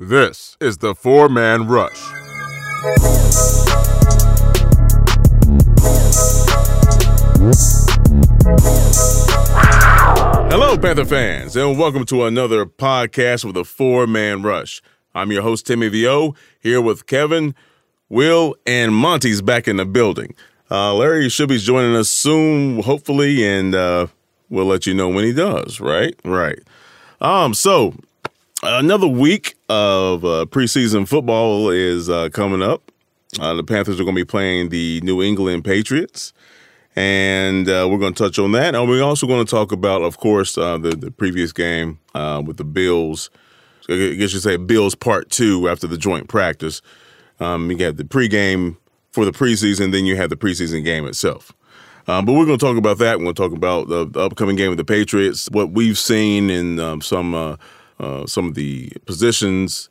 This is the four man rush. Hello, Panther fans, and welcome to another podcast with a four man rush. I'm your host, Timmy VO, here with Kevin, Will, and Monty's back in the building. Uh, Larry should be joining us soon, hopefully, and uh, we'll let you know when he does, right? Right. Um, so another week of uh, preseason football is uh, coming up. Uh, the Panthers are going to be playing the New England Patriots, and uh, we're going to touch on that. And we're also going to talk about, of course, uh, the the previous game uh, with the Bills. I guess you say Bills Part Two after the joint practice. Um, you got the pregame for the preseason, then you have the preseason game itself. Um, but we're going to talk about that. We're going to talk about the, the, upcoming game with the Patriots, what we've seen in um, some uh, uh, some of the positions,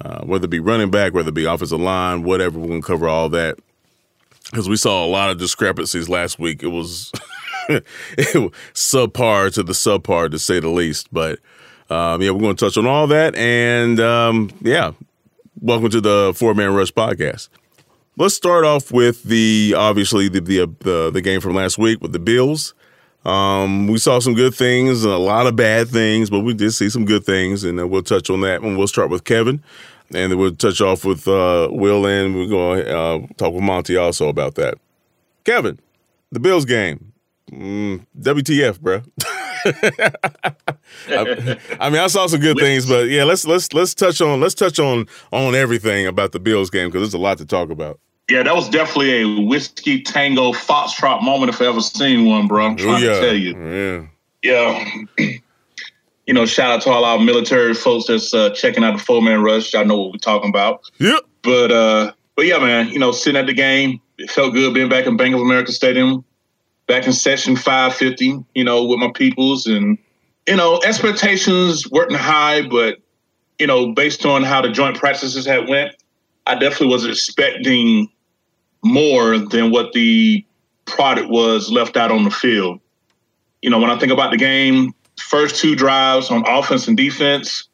uh, whether it be running back, whether it be offensive line, whatever. We're going to cover all that because we saw a lot of discrepancies last week. It was, subpar to the subpar, to say the least. But um, yeah, we're going to touch on all that. And um, yeah, welcome to the Four Man Rush podcast. Let's start off with the obviously the the the, the game from last week with the Bills. Um, we saw some good things and a lot of bad things, but we did see some good things, and we'll touch on that. And we'll start with Kevin, and then we'll touch off with uh, Will, and we're going to uh, talk with Monty also about that. Kevin, the Bills game, mm, WTF, bro. I, I, mean, I saw some good things, but yeah, let's let's let's touch on let's touch on on everything about the Bills game because there's a lot to talk about. Yeah, that was definitely a whiskey tango foxtrot moment if I ever seen one, bro. I'm trying yeah. to tell you. Yeah. Yeah. you know, shout out to all our military folks that's uh, checking out the four man rush. I know what we're talking about. Yep. But uh, but yeah, man, you know, sitting at the game, it felt good being back in Bank of America Stadium, back in session 550, you know, with my peoples and you know, expectations weren't high, but you know, based on how the joint practices had went, I definitely was expecting more than what the product was left out on the field. You know, when I think about the game, first two drives on offense and defense,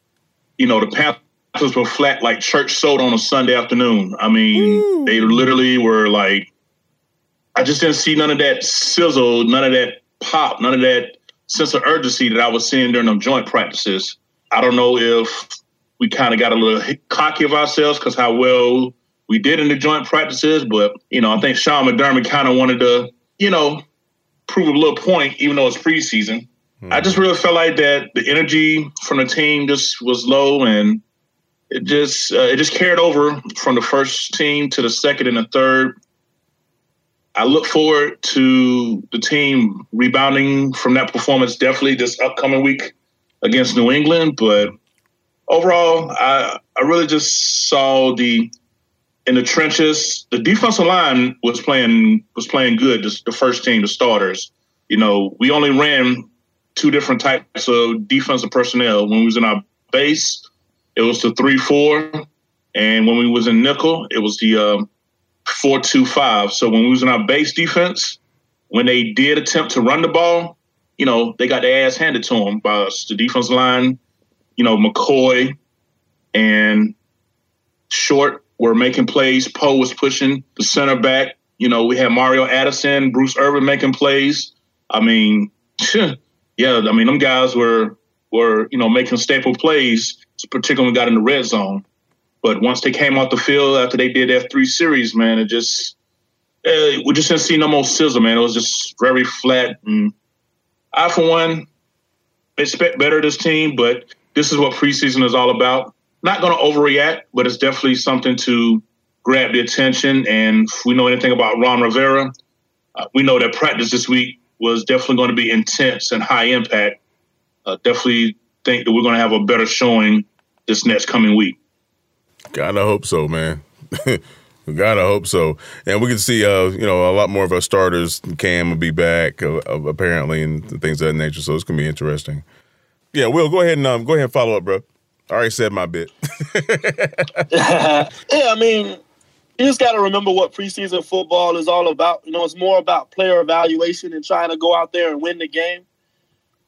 you know, the Panthers were flat like church sold on a Sunday afternoon. I mean, Ooh. they literally were like, I just didn't see none of that sizzle, none of that pop, none of that sense of urgency that I was seeing during them joint practices. I don't know if we kind of got a little cocky of ourselves because how well we did in the joint practices, but you know, I think Sean McDermott kind of wanted to, you know, prove a little point, even though it's preseason. Mm-hmm. I just really felt like that the energy from the team just was low, and it just uh, it just carried over from the first team to the second and the third. I look forward to the team rebounding from that performance definitely this upcoming week against New England, but overall, I I really just saw the in the trenches, the defensive line was playing was playing good. the first team, the starters. You know, we only ran two different types of defensive personnel. When we was in our base, it was the three four, and when we was in nickel, it was the um, four two five. So when we was in our base defense, when they did attempt to run the ball, you know, they got their ass handed to them by us. The defense line, you know, McCoy and Short were making plays. Poe was pushing the center back. You know, we had Mario Addison, Bruce Irvin making plays. I mean, yeah, I mean, them guys were were you know making staple plays, particularly when we got in the red zone. But once they came off the field after they did their three series, man, it just uh, we just didn't see no more sizzle, man. It was just very flat. And I, for one, expect better this team, but this is what preseason is all about not going to overreact, but it's definitely something to grab the attention. And if we know anything about Ron Rivera, uh, we know that practice this week was definitely going to be intense and high impact. Uh, definitely think that we're going to have a better showing this next coming week. Gotta hope so, man. Gotta hope so. And we can see, uh, you know, a lot more of our starters. Cam will be back, uh, apparently, and things of that nature. So it's gonna be interesting. Yeah, Will, go ahead and um, go ahead and follow up, bro. I already said my bit. yeah, I mean, you just got to remember what preseason football is all about. You know, it's more about player evaluation and trying to go out there and win the game.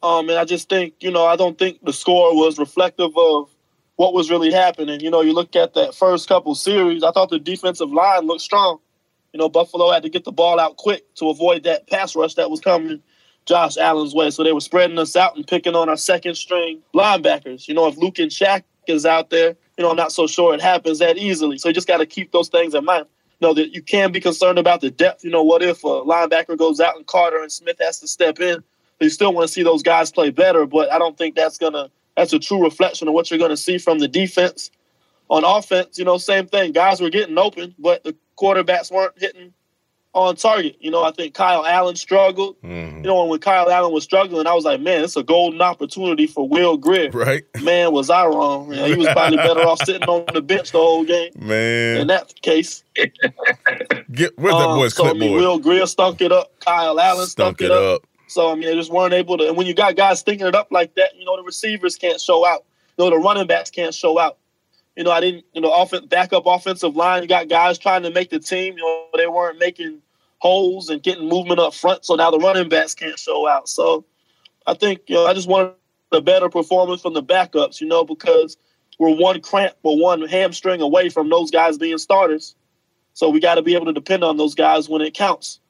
Um, and I just think, you know, I don't think the score was reflective of what was really happening. You know, you look at that first couple series, I thought the defensive line looked strong. You know, Buffalo had to get the ball out quick to avoid that pass rush that was coming Josh Allen's way. So they were spreading us out and picking on our second string linebackers. You know, if Luke and Shaq is out there, you know, I'm not so sure it happens that easily. So you just got to keep those things in mind. You know, that you can be concerned about the depth. You know, what if a linebacker goes out and Carter and Smith has to step in? You still want to see those guys play better, but I don't think that's gonna that's a true reflection of what you're gonna see from the defense. On offense, you know, same thing. Guys were getting open, but the quarterbacks weren't hitting on target. You know, I think Kyle Allen struggled. Mm-hmm. You know, when Kyle Allen was struggling, I was like, man, it's a golden opportunity for Will Grier. Right. Man, was I wrong. You know, he was probably better off sitting on the bench the whole game. Man. In that case. Get where's that um, boy's so, clipboard? I mean, Will Grier stunk it up. Kyle Allen stunk, stunk it, up. up. So I mean, they just weren't able to. And when you got guys stinking it up like that, you know, the receivers can't show out. You know, the running backs can't show out. You know, I didn't. You know, offense backup offensive line. You got guys trying to make the team. You know, they weren't making holes and getting movement up front. So now the running backs can't show out. So I think you know I just wanted a better performance from the backups. You know because we're one cramp or one hamstring away from those guys being starters. So we got to be able to depend on those guys when it counts.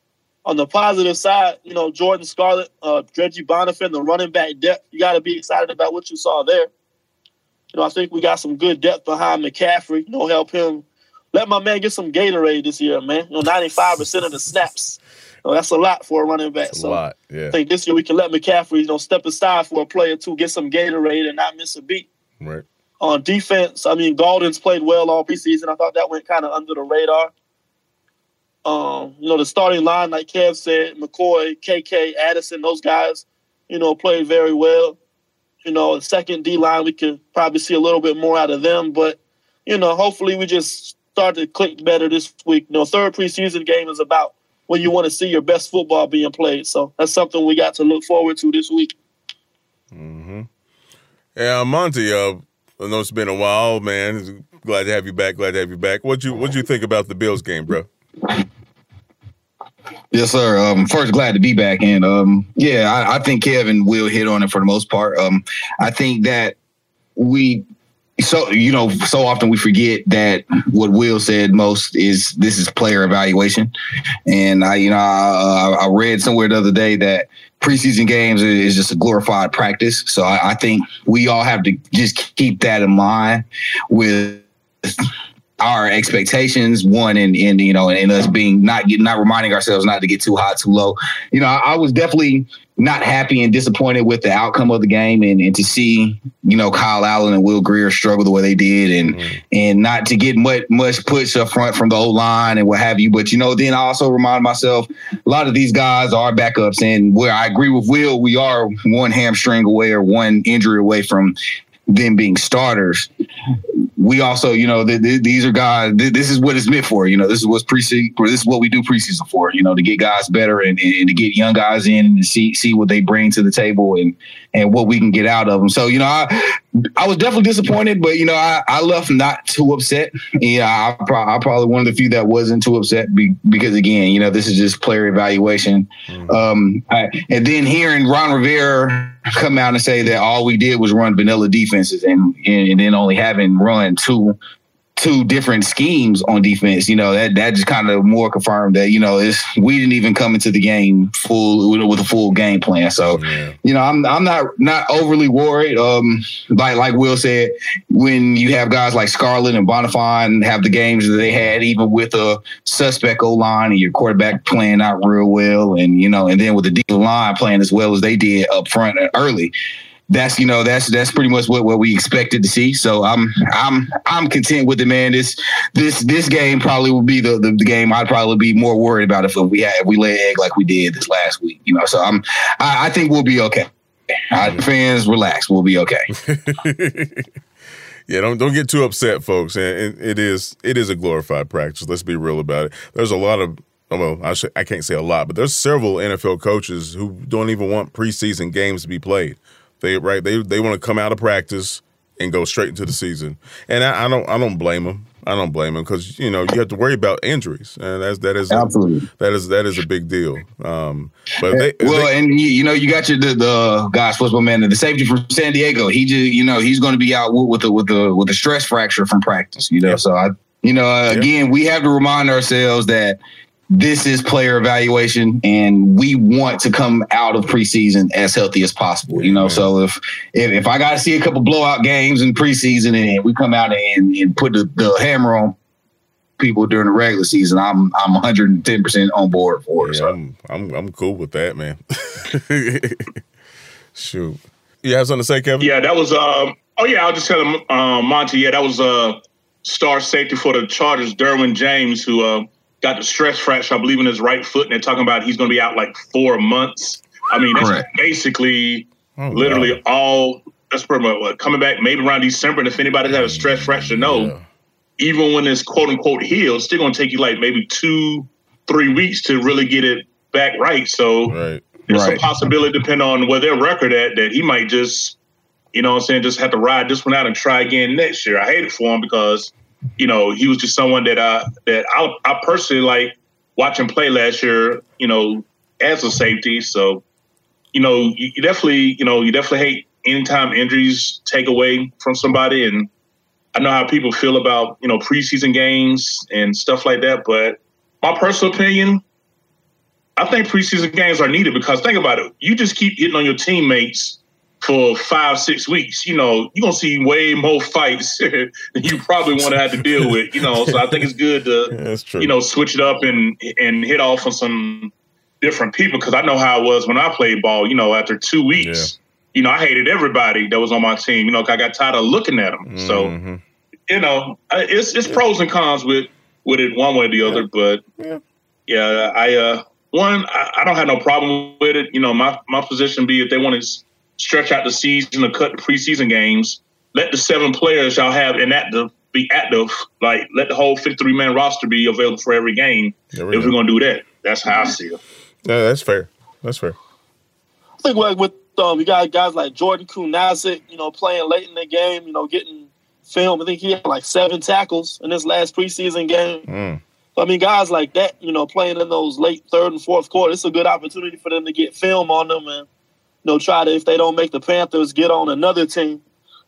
On the positive side, you know Jordan Scarlett, uh, Reggie Bonnafon, the running back depth. You got to be excited about what you saw there. You know I think we got some good depth behind McCaffrey. You know help him let my man get some Gatorade this year, man. You know, 95% of the snaps. You know, that's a lot for a running back. That's so a lot, yeah. I think this year we can let McCaffrey, you know, step aside for a player to get some Gatorade and not miss a beat. Right. On defense, I mean, Gaulden's played well all preseason. I thought that went kind of under the radar. Um, you know, the starting line, like Kev said, McCoy, KK, Addison, those guys, you know, played very well. You know, the second D line, we could probably see a little bit more out of them, but you know, hopefully we just start to click better this week. You know, third preseason game is about when you want to see your best football being played. So that's something we got to look forward to this week. Mm-hmm. Yeah, Monty. Uh, I know it's been a while, man. Glad to have you back. Glad to have you back. What you what you think about the Bills game, bro? Yes, sir. Um, first, glad to be back, and um, yeah, I, I, think Kevin will hit on it for the most part. Um, I think that we so you know so often we forget that what will said most is this is player evaluation. And i you know i, uh, I read somewhere the other day that preseason games is just a glorified practice. So I, I think we all have to just keep that in mind with our expectations one and, and you know and us being not getting not reminding ourselves not to get too high too low you know I, I was definitely not happy and disappointed with the outcome of the game and, and to see, you know, Kyle Allen and Will Grier struggle the way they did and mm. and not to get much much push up front from the old line and what have you. But you know, then I also remind myself a lot of these guys are backups and where I agree with Will, we are one hamstring away or one injury away from them being starters. We also, you know, th- th- these are guys. Th- this is what it's meant for. You know, this is what's preseason. This is what we do preseason for. You know, to get guys better and, and to get young guys in and see see what they bring to the table and and what we can get out of them. So, you know, I I was definitely disappointed, but you know, I, I left not too upset. Yeah, I, pro- I probably one of the few that wasn't too upset be- because again, you know, this is just player evaluation. Mm-hmm. Um, I, and then hearing Ron Rivera come out and say that all we did was run vanilla defenses and and, and then only having run two two different schemes on defense, you know, that that just kind of more confirmed that, you know, it's we didn't even come into the game full with a full game plan. So, yeah. you know, I'm I'm not not overly worried. Um like like Will said, when you have guys like Scarlett and Bonnafon have the games that they had, even with a suspect O line and your quarterback playing out real well, and you know, and then with the D line playing as well as they did up front and early that's you know that's that's pretty much what, what we expected to see. So I'm I'm I'm content with it, man. This this this game probably will be the, the, the game I'd probably be more worried about if we had if we lay egg like we did this last week. You know, so I'm I, I think we'll be okay. Our mm-hmm. fans, relax. We'll be okay. yeah, don't don't get too upset, folks. And it is it is a glorified practice. Let's be real about it. There's a lot of oh, well, I, should, I can't say a lot, but there's several NFL coaches who don't even want preseason games to be played. They right they they want to come out of practice and go straight into the season, and I, I don't I don't blame them. I don't blame them because you know you have to worry about injuries, and that's that is absolutely a, that is that is a big deal. Um, but they, well, they, and you know you got your the, the gosh, what's my man, the safety from San Diego. He just you know he's going to be out with the with the with a stress fracture from practice. You know, yeah. so I you know uh, yeah. again we have to remind ourselves that this is player evaluation and we want to come out of preseason as healthy as possible you know? So if if, if i got to see a couple blowout games in preseason and we come out and, and put the, the hammer on people during the regular season i'm i'm 110% on board for it yeah, so. I'm, I'm i'm cool with that man. Shoot. You have something to say kevin? Yeah that was um oh yeah i'll just tell him um monty yeah that was uh star safety for the chargers derwin james who uh got the stress fracture, I believe, in his right foot, and they're talking about he's going to be out like four months. I mean, that's Correct. basically oh, literally God. all. That's pretty much what, coming back maybe around December. And if anybody has a stress fracture, no, yeah. even when it's quote unquote healed, it's still going to take you like maybe two, three weeks to really get it back right. So right. there's right. a possibility, depending on where their record at, that he might just, you know, I'm saying, just have to ride this one out and try again next year. I hate it for him because you know, he was just someone that I that I, I personally like watching play last year. You know, as a safety. So, you know, you, you definitely, you know, you definitely hate anytime injuries take away from somebody. And I know how people feel about you know preseason games and stuff like that. But my personal opinion, I think preseason games are needed because think about it. You just keep hitting on your teammates for five, six weeks, you know, you're gonna see way more fights than you probably want to have to deal with, you know. So I think it's good to yeah, you know, switch it up and and hit off on some different people because I know how it was when I played ball, you know, after two weeks, yeah. you know, I hated everybody that was on my team, you know, I got tired of looking at them. Mm-hmm. So, you know, it's it's yeah. pros and cons with with it one way or the other, but yeah, I uh one, I, I don't have no problem with it. You know, my my position be if they want to stretch out the season or cut the preseason games. Let the seven players y'all have inactive be active. Like let the whole 53 man roster be available for every game. We if go. we're gonna do that, that's how I see it. Yeah, that's fair. That's fair. I think like with um, you got guys like Jordan Kunaszyk, you know, playing late in the game, you know, getting film. I think he had like seven tackles in this last preseason game. Mm. I mean, guys like that, you know, playing in those late third and fourth quarter, it's a good opportunity for them to get film on them and know, try to if they don't make the Panthers get on another team.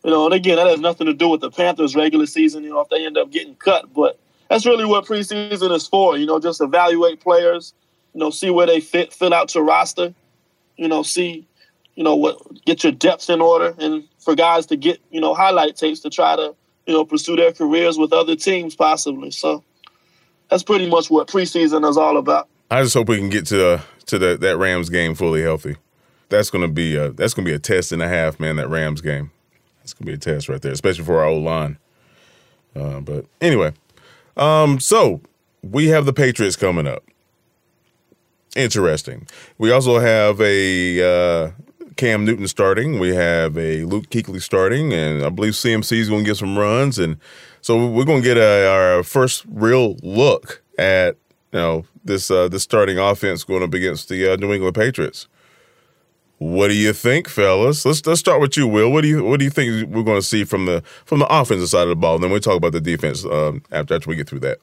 You know, and again, that has nothing to do with the Panthers regular season, you know, if they end up getting cut. But that's really what preseason is for, you know, just evaluate players, you know, see where they fit, fill out your roster, you know, see, you know, what get your depth in order and for guys to get, you know, highlight tapes to try to, you know, pursue their careers with other teams possibly. So that's pretty much what preseason is all about. I just hope we can get to uh, to the, that Rams game fully healthy that's gonna be a that's gonna be a test and a half, man. That Rams game, that's gonna be a test right there, especially for our old line. Uh, but anyway, um, so we have the Patriots coming up. Interesting. We also have a uh, Cam Newton starting. We have a Luke Kuechly starting, and I believe CMC is going to get some runs, and so we're going to get a, our first real look at you know this uh, this starting offense going up against the uh, New England Patriots. What do you think, fellas? Let's let's start with you, Will. What do you what do you think we're going to see from the from the offensive side of the ball? And then we'll talk about the defense um, after after we get through that.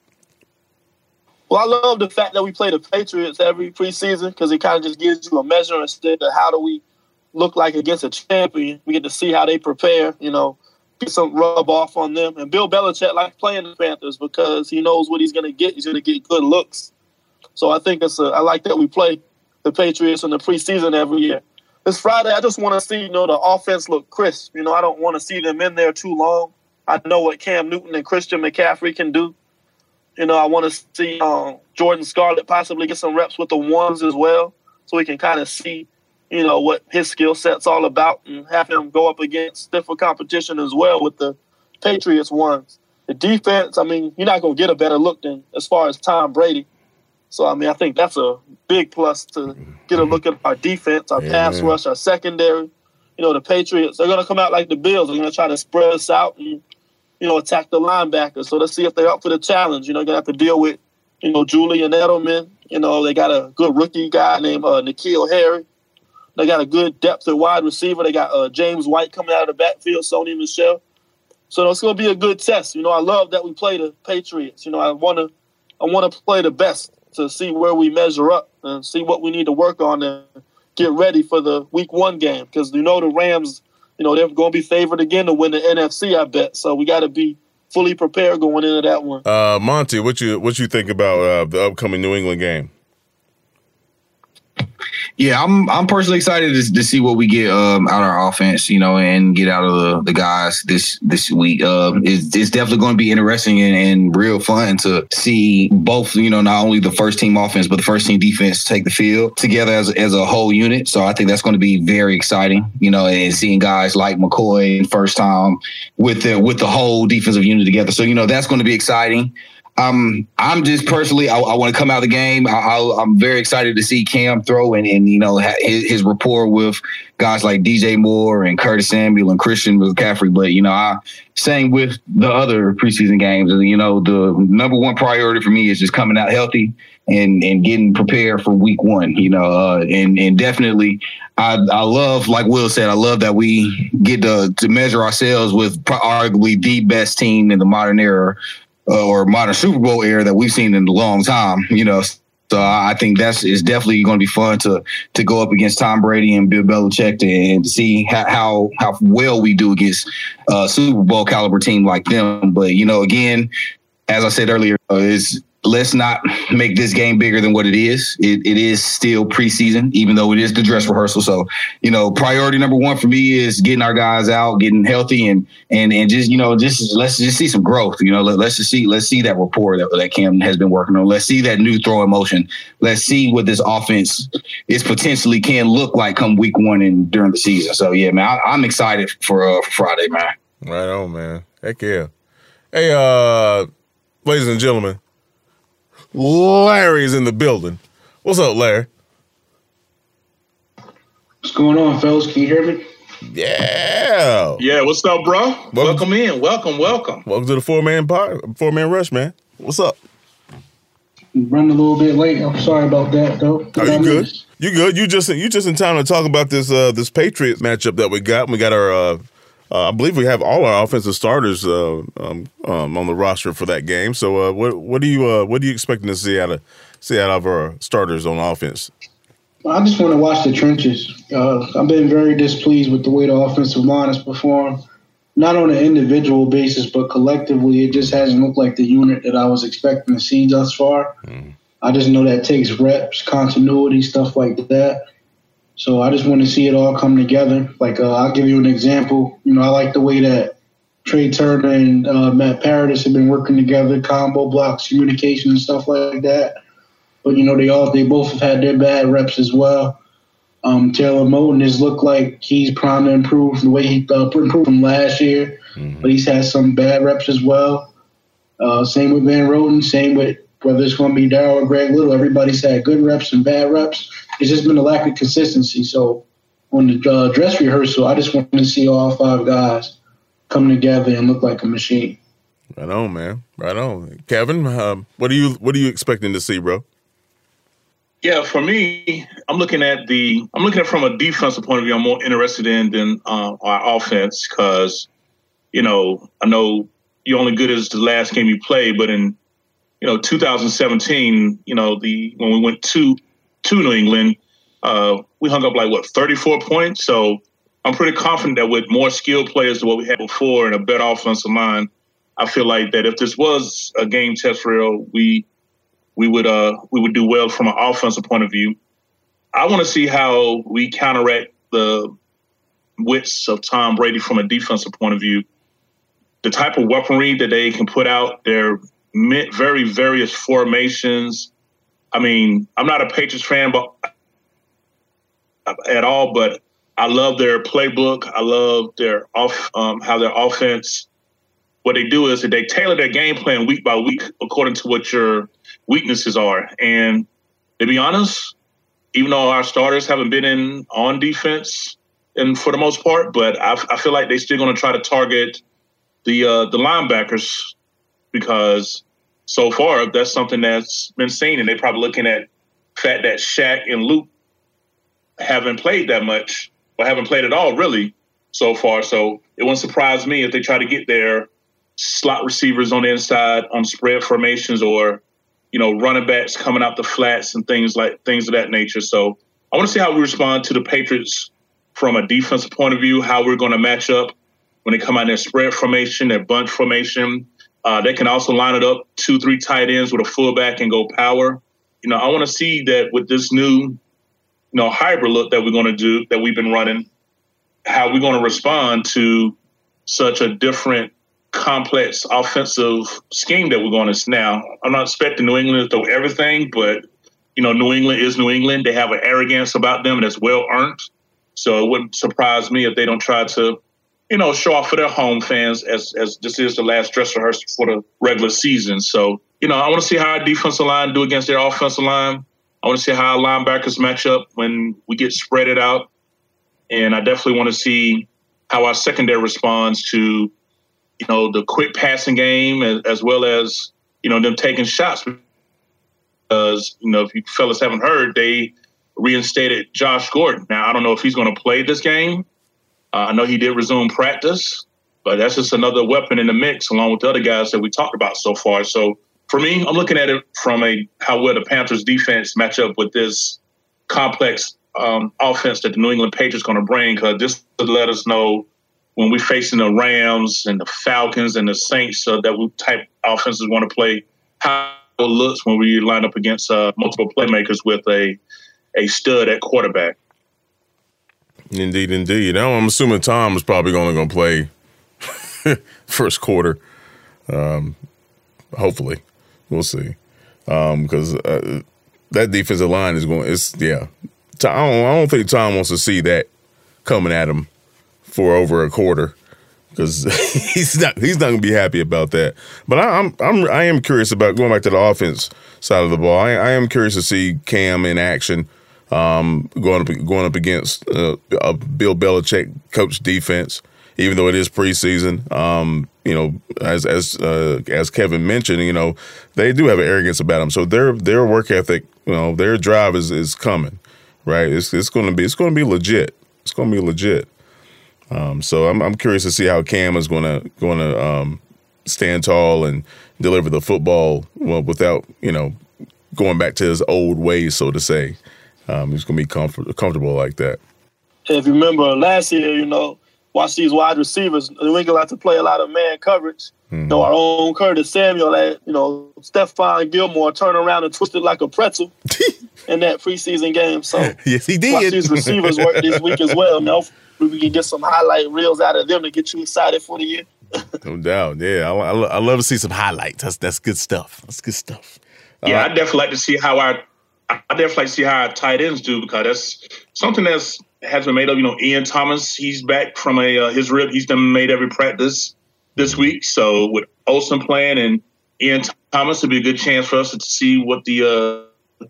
Well, I love the fact that we play the Patriots every preseason because it kind of just gives you a measure instead of how do we look like against a champion. We get to see how they prepare. You know, get some rub off on them. And Bill Belichick likes playing the Panthers because he knows what he's going to get. He's going to get good looks. So I think it's a, I like that we play the Patriots in the preseason every year this Friday, I just want to see, you know, the offense look crisp. You know, I don't want to see them in there too long. I know what Cam Newton and Christian McCaffrey can do. You know, I want to see um, Jordan Scarlett possibly get some reps with the ones as well, so we can kind of see, you know, what his skill set's all about, and have him go up against stiffer competition as well with the Patriots ones. The defense, I mean, you're not going to get a better look than as far as Tom Brady. So I mean, I think that's a big plus to get a look at our defense, our yeah. pass rush, our secondary. You know, the Patriots they're going to come out like the Bills. They're going to try to spread us out and you know attack the linebackers. So let's see if they're up for the challenge. You know, you're going to have to deal with you know Julian Edelman. You know, they got a good rookie guy named uh, N'Keal Harry. They got a good depth at wide receiver. They got uh, James White coming out of the backfield, Sony Michel. So it's going to be a good test. You know, I love that we play the Patriots. You know, I want to I want to play the best to see where we measure up and see what we need to work on and get ready for the Week One game because you know the Rams. You know they're going to be favored again to win the NFC. I bet. So we got to be fully prepared going into that one. Uh, Monty, what you what you think about uh, the upcoming New England game? Yeah, I'm I'm personally excited to, to see what we get um, out of our offense, you know, and get out of the, the guys this this week. Uh, it's, it's definitely going to be interesting and, and real fun to see both, you know, not only the first team offense but the first team defense take the field together as as a whole unit. So I think that's going to be very exciting, you know, and seeing guys like McCoy first time with the with the whole defensive unit together. So you know that's going to be exciting. Um, I'm just personally, I, I want to come out of the game. I, am very excited to see Cam throw and, and you know his, his, rapport with guys like DJ Moore and Curtis Samuel and Christian McCaffrey. But you know, I same with the other preseason games. You know, the number one priority for me is just coming out healthy and and getting prepared for Week One. You know, uh, and and definitely, I I love like Will said, I love that we get to to measure ourselves with arguably the best team in the modern era uh, or modern Super Bowl era that we've seen in a long time. You know, so I think that's is definitely going to be fun to to go up against Tom Brady and Bill Belichick to, and to see how, how how well we do against a Super Bowl caliber team like them. But you know, again, as I said earlier, uh, is let's not make this game bigger than what it is. It, it is still preseason, even though it is the dress rehearsal. So, you know, priority number one for me is getting our guys out, getting healthy, and and and just you know, just let's just see some growth. You know, let, us just see let's see that rapport that, that Cam has been working on. Let's see that new throw motion. Let's see what this offense is potentially can look like come week one and during the season. So yeah, man, I, am excited for uh, for Friday, man. Right on, man. Heck yeah. Hey, uh, ladies and gentlemen. Larry's in the building. What's up, Larry? What's going on, fellas? Can you hear me? Yeah. Yeah. What's up, bro? Welcome, welcome in. Welcome. Welcome. Welcome to the four man pod, four man rush, man. What's up? running a little bit late. I'm sorry about that, though. Are you good? You good? You just you just in time to talk about this uh this Patriots matchup that we got. We got our uh, uh, I believe we have all our offensive starters uh, um, um, on the roster for that game. So, uh, what what do you uh, what are you expecting to see out of see out of our starters on offense? I just want to watch the trenches. Uh, I've been very displeased with the way the offensive line has performed, not on an individual basis, but collectively. It just hasn't looked like the unit that I was expecting to see thus far. Mm. I just know that takes reps, continuity, stuff like that. So I just want to see it all come together. Like uh, I'll give you an example. You know, I like the way that Trai Turner and uh, Matt Paradis have been working together, combo blocks, communication, and stuff like that. But you know, they all they both have had their bad reps as well. Um, Taylor Moton has looked like he's primed to improve the way he uh, improved from last year, mm-hmm. but he's had some bad reps as well. Uh, same with Van Roten. Same with whether it's going to be Darrell or Greg Little. Everybody's had good reps and bad reps it's just been a lack of consistency. So on the uh, dress rehearsal, I just wanted to see all five guys come together and look like a machine. Right on, man. Right on, Kevin. Um, what are you What are you expecting to see, bro? Yeah, for me, I'm looking at the I'm looking at from a defensive point of view. I'm more interested in than uh, our offense because you know I know you're only good as the last game you play, but in you know 2017, you know the when we went to to New England, uh, we hung up like what 34 points. So I'm pretty confident that with more skilled players than what we had before and a better offensive line, I feel like that if this was a game test for real, we we would uh we would do well from an offensive point of view. I want to see how we counteract the wits of Tom Brady from a defensive point of view. The type of weaponry that they can put out, their very various formations, I mean, I'm not a Patriots fan, but at all, but I love their playbook. I love their off um, how their offense. What they do is that they tailor their game plan week by week according to what your weaknesses are. And to be honest, even though our starters haven't been in on defense and for the most part, but I, I feel like they're still going to try to target the uh, the linebackers because so far, that's something that's been seen, and they're probably looking at fact that Shaq and Luke haven't played that much, or haven't played at all, really, so far. So it won't surprise me if they try to get their slot receivers on the inside on spread formations or you know running backs coming out the flats and things like things of that nature. So I want to see how we respond to the Patriots from a defensive point of view, how we're going to match up when they come out in their spread formation, their bunch formation. Uh, they can also line it up two, three tight ends with a fullback and go power. You know, I want to see that with this new, you know, hybrid look that we're going to do that we've been running, how we're going to respond to such a different, complex offensive scheme that we're going to now. I'm not expecting New England to throw everything, but you know, New England is New England. They have an arrogance about them that's well earned. So it wouldn't surprise me if they don't try to, you know, show off for their home fans as as this is the last dress rehearsal for the regular season. So, you know, I want to see how our defensive line do against their offensive line. I want to see how our linebackers match up when we get spread it out. And I definitely want to see how our secondary responds to, you know, the quick passing game as, as well as, you know, them taking shots. Because, you know, if you fellas haven't heard, they reinstated Josh Gordon. Now, I don't know if he's going to play this game. Uh, I know he did resume practice, but that's just another weapon in the mix along with the other guys that we talked about so far. So for me, I'm looking at it from a how well the Panthers defense match up with this complex um, offense that the New England Patriots going to bring because this would let us know when we're facing the Rams and the Falcons and the Saints uh, that we type offenses want to play, how it looks when we line up against uh, multiple playmakers with a a stud at quarterback. Indeed, indeed. Now I'm assuming Tom is probably only going to play first quarter. Um, hopefully, we'll see. Because um, uh, that defensive line is going. It's yeah. I don't, I don't think Tom wants to see that coming at him for over a quarter because he's not he's not gonna be happy about that. But I, am I'm I am curious about going back to the offense side of the ball. I, I am curious to see Cam in action um, going up going up against uh, a Bill Belichick coach defense, even though it is preseason. Um, you know, as as uh, as Kevin mentioned, you know, they do have an arrogance about them. So their their work ethic, you know, their drive is is coming, right? It's it's going to be it's going to be legit. It's going to be legit. Um, so I'm I'm curious to see how Cam is going to going to um, stand tall and deliver the football well without you know going back to his old ways, so to say. Um, he's going to be comfort- comfortable like that. If you remember last year, you know, watch these wide receivers. New England like to play a lot of man coverage. Mm-hmm. You know, our own Curtis Samuel, had, you know, Stephon Gilmore turn around and twisted like a pretzel in that preseason game. So yes, he did. Watch these receivers work this week as well. You know, we can get some highlight reels out of them to get you excited for the year. no doubt. Yeah, I, I, I, love to see some highlights. That's that's good stuff. That's good stuff. Yeah, uh, I definitely like to see how our I definitely see how tight ends do because that's something that's has been made up. You know, Ian Thomas, he's back from a uh, his rib. He's done made every practice this week. So with Olsen playing and Ian Thomas, it'd be a good chance for us to see what the uh,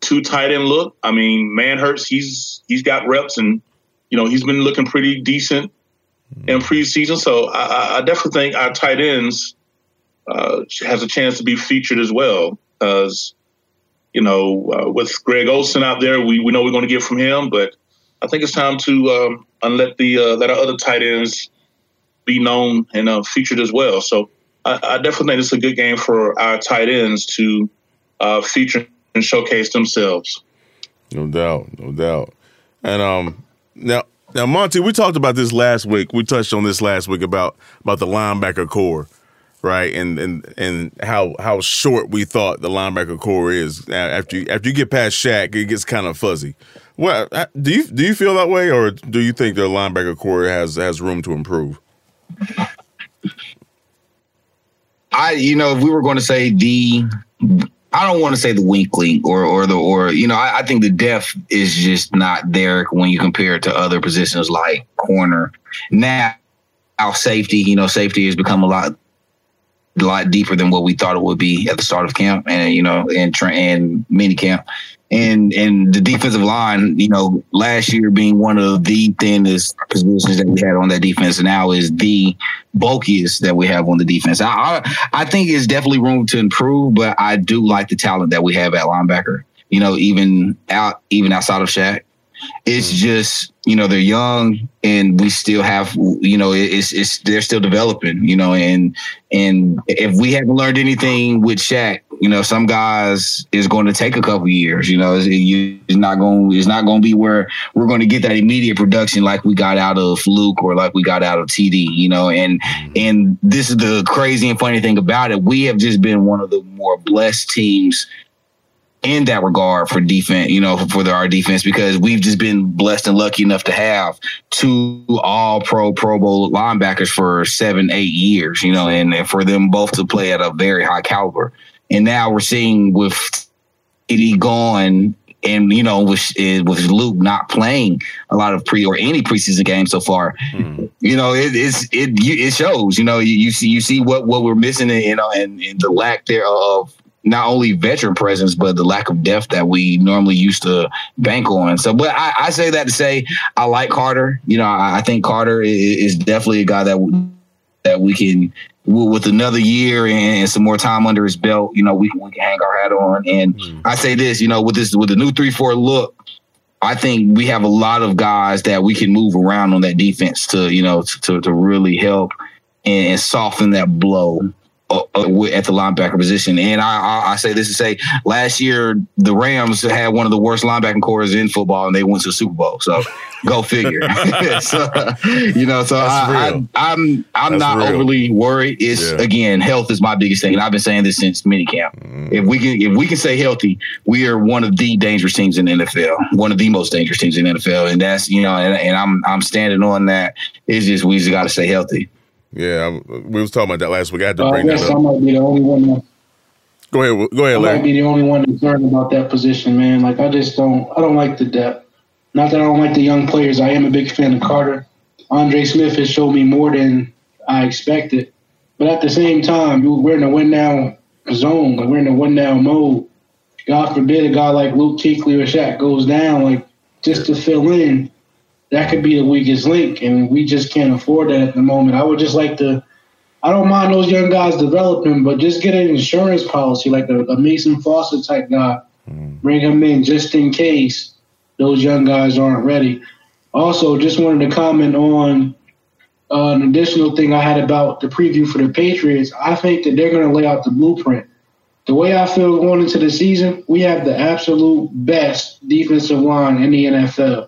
two tight end look. I mean, Manhertz, he's he's got reps and you know he's been looking pretty decent in preseason. So I, I definitely think our tight ends uh, has a chance to be featured as well because you know, uh, with Greg Olsen out there, we, we know we're going to get from him, but I think it's time to um, let the uh, let our other tight ends be known and uh, featured as well. So I, I, definitely think it's a good game for our tight ends to uh, feature and showcase themselves. No doubt, no doubt. And um, now, now, Monty, we talked about this last week. We touched on this last week about about the linebacker corps right? And and and how how short we thought the linebacker corps is after you after you get past Shaq, it gets kind of fuzzy. Well, do you do you feel that way, or do you think the linebacker corps has has room to improve? I, you know, if we were going to say the, I don't want to say the weakling or or the or you know, I, I think the depth is just not there when you compare it to other positions like corner. Now, our safety, you know, safety has become a lot a lot deeper than what we thought it would be at the start of camp and you know and and mini camp. And and the defensive line you know last year being one of the thinnest positions that we had on that defense now is the bulkiest that we have on the defense. I, I i think it's definitely room to improve but i do like the talent that we have at linebacker. You know even out even outside of Shaq It's just you know they're young and we still have you know it's it's they're still developing you know and and if we haven't learned anything with Shaq you know some guys is going to take a couple years you know it's, it's not going it's not going to be where we're going to get that immediate production like we got out of Luke or like we got out of TD you know and mm-hmm. and this is the crazy and funny thing about it. We have just been one of the more blessed teams in that regard for defense, you know, for the, our defense, because we've just been blessed and lucky enough to have two all pro Pro Bowl linebackers for seven, eight years, you know, and, and for them both to play at a very high caliber. And now we're seeing with Eddie gone and you know with eh, with Luke not playing a lot of pre or any preseason games so far, mm. you know it, it's it it shows. You know you, you see you see what what we're missing, you know, and, and the lack there of not only veteran presence, but the lack of depth that we normally used to bank on. So, but I, I say that to say I like Carter. You know, I, I think Carter is, is, definitely a guy that that we can with another year and some more time under his belt. You know, we can we can hang our hat on. And mm. I say this, you know, with this with the new three four look. I think we have a lot of guys that we can move around on that defense to, you know, to, to really help and soften that blow at the linebacker position. And I, I, I, say this to say, last year the Rams had one of the worst linebacking cores in football, and they went to the Super Bowl. So go figure. so, you know, so I, am I'm, I'm not real. overly worried. It's yeah. again, health is my biggest thing, and I've been saying this since minicamp. Mm. If we can if we can stay healthy, we are one of the dangerous teams in the NFL, one of the most dangerous teams in the NFL, and that's you know, and, and I'm I'm standing on that. It's just we just got to stay healthy. Yeah, we was talking about that last week. I had to uh, bring I that up. I might be the only one. That, go ahead. Go ahead. I Larry. might be the only one concerned about that position, man. Like I just don't. I don't like the depth. Not that I don't like the young players. I am a big fan of Carter. Andre Smith has showed me more than I expected. But at the same time, we're in a win now zone. Like we're in a win now mode. God forbid a guy like Luke Kuechly or Shaq goes down, like just to fill in that could be the weakest link, and we just can't afford that at the moment. I would just like to. I don't mind those young guys developing, but just get an insurance policy like a, a Mason Foster type guy. Mm. Bring him in just in case those young guys aren't ready. Also, just wanted to comment on uh, an additional thing I had about the preview for the Patriots. I think that they're going to lay out the blueprint. The way I feel going into the season, we have the absolute best defensive line in the NFL.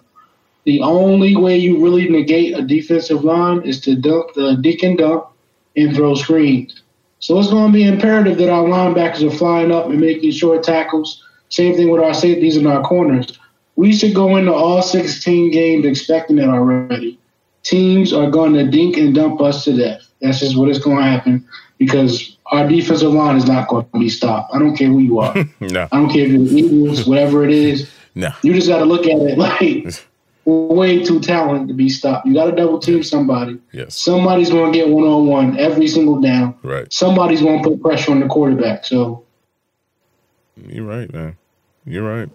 The only way you really negate a defensive line is to dump the dick and dump and throw screens. So it's going to be imperative that our linebackers are flying up and making short tackles. Same thing with our safeties and our corners. We should go into all 16 games expecting it already. Teams are going to dink and dump us to death. That's just what is going to happen because our defensive line is not going to be stopped. I don't care who you are. no. I don't care if you're the Eagles, whatever it is. No. You just got to look at it like way too talented to be stopped. You got to double team somebody. Yes. Somebody's going to get one on one every single down. Right. Somebody's going to put pressure on the quarterback. So. You're right, man. You're right.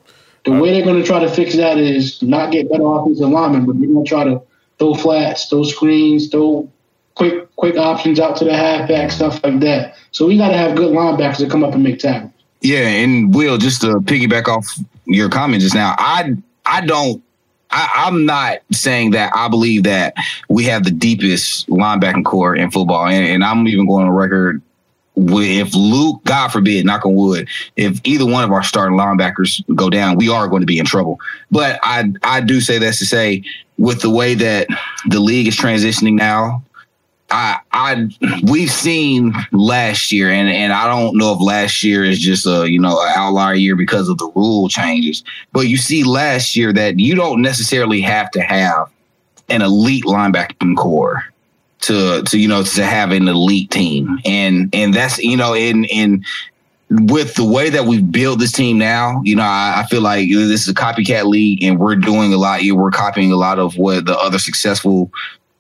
The way they're going to try to fix that is not get better offensive linemen, but they're going to try to throw flats, throw screens, throw quick quick options out to the halfback, stuff like that. So we got to have good linebackers to come up and make tackles. Yeah, and Will, just to piggyback off your comment just now, I I don't I, am not saying that I believe that we have the deepest linebacking corps in football, and, and I'm even going on record with if Luke, God forbid, knock on wood, if either one of our starting linebackers go down, we are going to be in trouble. But I I do say that to say with the way that the league is transitioning now, I, I, we've seen last year, and and I don't know if last year is just a you know an outlier year because of the rule changes, but you see last year that you don't necessarily have to have an elite linebacking corps to to you know to have an elite team, and and that's you know in in with the way that we've built this team now, you know, I, I, feel like this is a copycat league, and we're doing a lot. We're copying a lot of what the other successful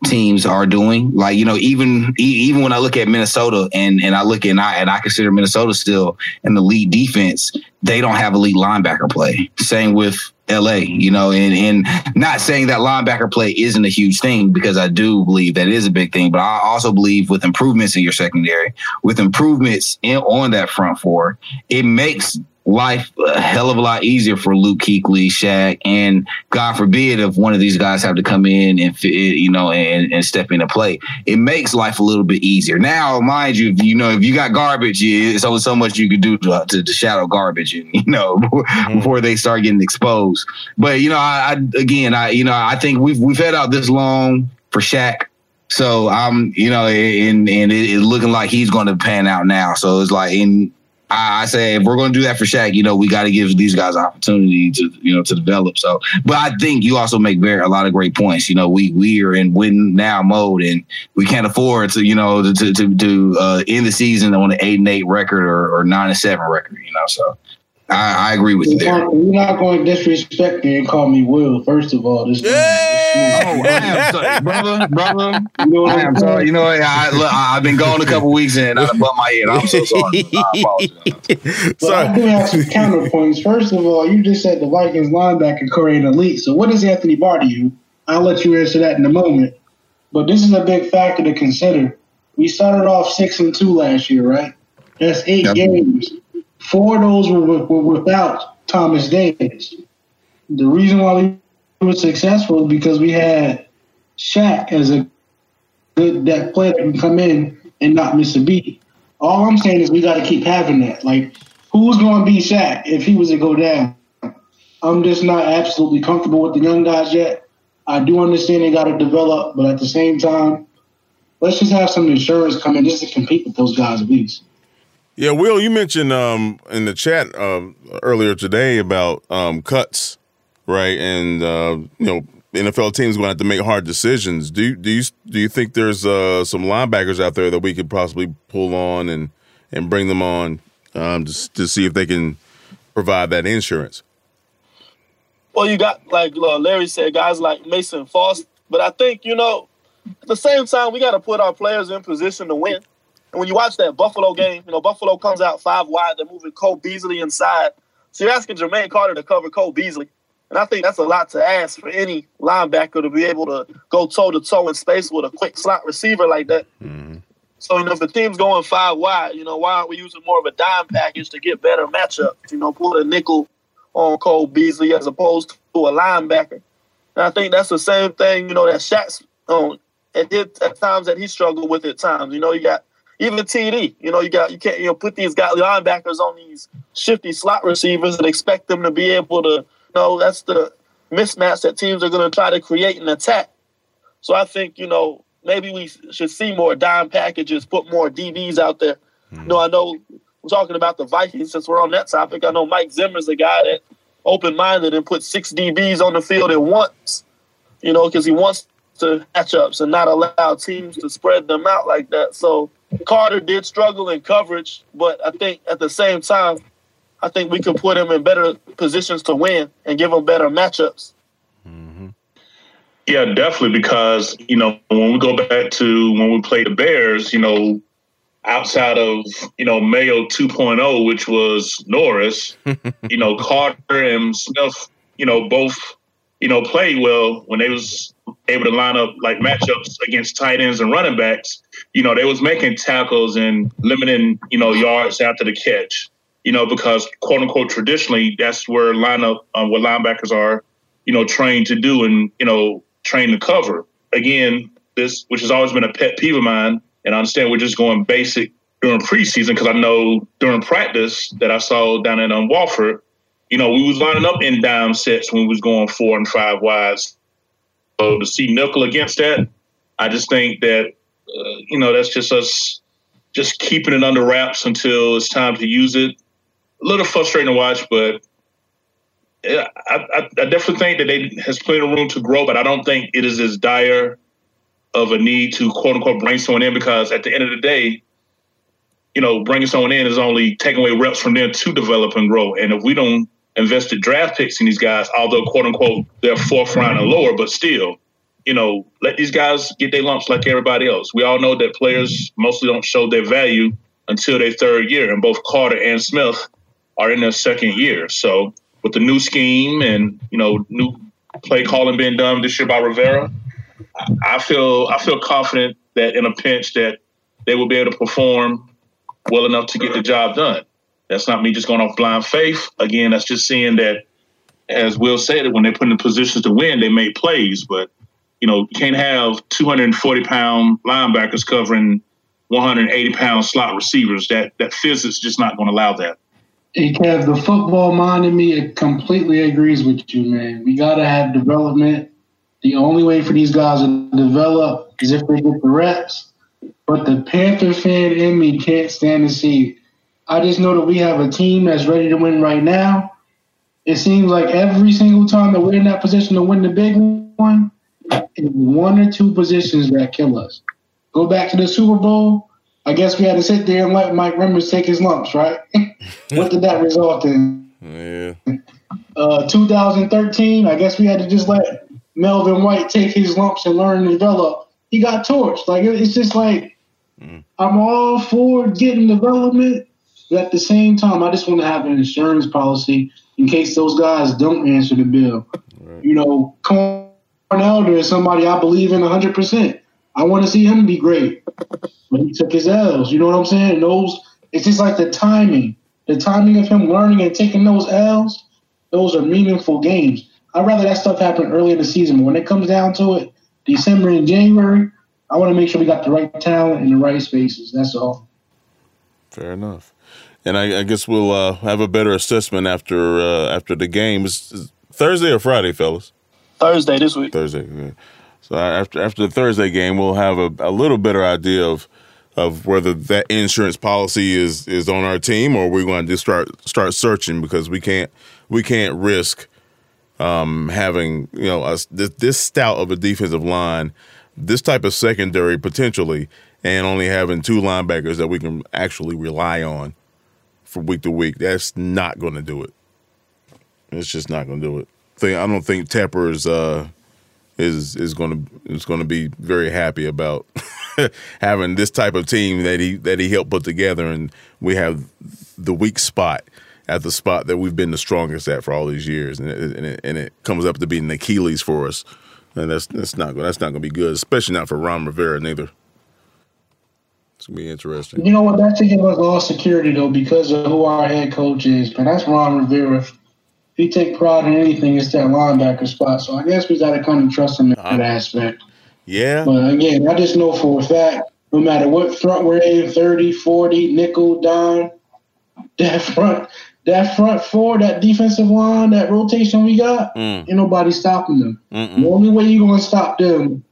teams are doing. Like you know, even even when I look at Minnesota and and I look and I and I consider Minnesota still an elite defense, they don't have elite linebacker play. Same with LA, you know, and and not saying that linebacker play isn't a huge thing because I do believe that it is a big thing, but I also believe with improvements in your secondary, with improvements in, on that front four, it makes life a hell of a lot easier for Luke Kuechly, Shaq, and God forbid if one of these guys have to come in and fit, you know and, and step into play. It makes life a little bit easier. Now, mind you, you know if you got garbage, it's only so much you can do to, to, to shadow garbage, and you know mm-hmm. before they start getting exposed. But you know, I, I again, I you know I think we've we've had out this long for Shaq. So I'm, you know, and and it's looking like he's going to pan out now. So it's like, in I say if we're going to do that for Shaq, you know, we got to give these guys an opportunity to, you know, to develop. So, but I think you also make very a lot of great points. You know, we we are in win now mode, and we can't afford to, you know, to to to uh, end the season on an eight and eight record or, or nine and seven record. You know, so I, I agree with you there. You're not going to disrespect me and call me Will. First of all, this. Yeah. Oh, I am sorry, brother, brother. You know what I am sorry. You know, I, look, I've been gone a couple weeks and I bumped my head. I'm so sorry. I apologize. But I do have some counterpoints. First of all, you just said the Vikings linebacker Corey and elite. So what is Anthony Barr to you? I'll let you answer that in a moment. But this is a big factor to consider. We started off six and two last year, right? That's eight yep. games. Four of those were, were without Thomas Davis. The reason why we were successful because we had Shaq as a good that player that can come in and not miss a beat. All I'm saying is we got to keep having that. Like, who's going to be Shaq if he was to go down? I'm just not absolutely comfortable with the young guys yet. I do understand they got to develop, but at the same time, let's just have some insurance come in just to compete with those guys at least. Yeah, Will, you mentioned um, in the chat uh, earlier today about um, cuts, right? And uh, you know, NFL teams going to have to make hard decisions. Do you, do you do you think there's uh, some linebackers out there that we could possibly pull on and and bring them on um, to, to see if they can provide that insurance? Well, you got like uh, Larry said, guys like Mason Foster, but I think you know at the same time we got to put our players in position to win. And when you watch that Buffalo game, you know, Buffalo comes out five wide, they're moving Cole Beasley inside. So you're asking Jermaine Carter to cover Cole Beasley. And I think that's a lot to ask for any linebacker to be able to go toe to toe in space with a quick slot receiver like that. Mm-hmm. So, you know, if the team's going five wide, you know, why aren't we using more of a dime package to get better matchups? You know, put a nickel on Cole Beasley as opposed to a linebacker. And I think that's the same thing, you know, that Shaq's on at, at times that he struggled with at times. You know, you got even TD. You know, you got you can't you know put these guys linebackers on these shifty slot receivers and expect them to be able to. Know, that's the mismatch that teams are going to try to create and attack. So I think you know maybe we should see more dime packages, put more DBs out there. Mm-hmm. You know, I know we're talking about the Vikings since we're on that topic. I know Mike Zimmer's a guy that open minded and put six DBs on the field at once. You know, because he wants to matchups and not allow teams to spread them out like that. So Carter did struggle in coverage, but I think at the same time, I think we can put him in better positions to win and give him better matchups. Mm-hmm. Yeah, definitely. Because you know when we go back to when we played the Bears, you know, outside of you know Mayo 2.0, which was Norris, you know Carter and Smith, you know both you know played well when they was able to line up like matchups against tight ends and running backs, you know, they was making tackles and limiting, you know, yards after the catch. You know, because quote unquote traditionally that's where lineup uh, what linebackers are, you know, trained to do and you know trained to cover. Again, this which has always been a pet peeve of mine, and I understand we're just going basic during preseason because I know during practice that I saw down in um, Wofford, you know, we was lining up in dime sets when we was going four and five wides so to see nickel against that, I just think that uh, you know that's just us just keeping it under wraps until it's time to use it. A little frustrating to watch, but I, I, I definitely think that they has plenty of room to grow. But I don't think it is as dire of a need to quote unquote bring someone in because at the end of the day, you know, bringing someone in is only taking away reps from them to develop and grow. And if we don't invested draft picks in these guys, although quote unquote they're fourth round and lower, but still, you know, let these guys get their lumps like everybody else. We all know that players mostly don't show their value until their third year, and both Carter and Smith are in their second year. So with the new scheme and you know new play calling being done this year by Rivera, I feel I feel confident that in a pinch that they will be able to perform well enough to get the job done. That's not me just going off blind faith. Again, that's just seeing that, as Will said, when they put in the positions to win, they make plays. But you know, you can't have 240 pound linebackers covering 180 pound slot receivers. That that physics just not going to allow that. Hey, Kev, the football mind in me completely agrees with you, man. We got to have development. The only way for these guys to develop is if they get the reps. But the Panther fan in me can't stand to see. I just know that we have a team that's ready to win right now. It seems like every single time that we're in that position to win the big one, it's one or two positions that kill us. Go back to the Super Bowl, I guess we had to sit there and let Mike Remmers take his lumps, right? what did that result in? Yeah. Uh, 2013, I guess we had to just let Melvin White take his lumps and learn and develop. He got torched. Like it's just like mm. I'm all for getting development, but at the same time, I just want to have an insurance policy in case those guys don't answer the bill. Right. You know, Corn Elder is somebody I believe in 100. percent I want to see him be great. But he took his L's. You know what I'm saying? those, it's just like the timing. The timing of him learning and taking those L's, those are meaningful games. I'd rather that stuff happen early in the season. But when it comes down to it, December and January, I want to make sure we got the right talent in the right spaces. That's all. Fair enough. And I, I guess we'll uh, have a better assessment after uh, after the game. Is Thursday or Friday, fellas? Thursday this week. Thursday. Yeah. So after after the Thursday game, we'll have a, a little better idea of of whether that insurance policy is is on our team or we're going to just start start searching because we can't we can't risk um, having you know us this, this stout of a defensive line, this type of secondary potentially, and only having two linebackers that we can actually rely on from week to week. That's not going to do it. It's just not going to do it. I don't think Tepper's uh, is is going to is going to be very happy about having this type of team that he that he helped put together, and we have the weak spot at the spot that we've been the strongest at for all these years, and it, and it, and it comes up to being Achilles for us, and that's that's not that's not going to be good, especially not for Ron Rivera neither. It's gonna be interesting. You know what? That should give us all security though, because of who our head coach is. But that's Ron Rivera he take pride in anything, it's that linebacker spot. So I guess we got to kind of trust him in that aspect. Yeah. But again, I just know for a fact, no matter what front we're in, 30, 40, nickel, dime, that front, that front four, that defensive line, that rotation we got, mm. ain't nobody stopping them. Mm-mm. The only way you're going to stop them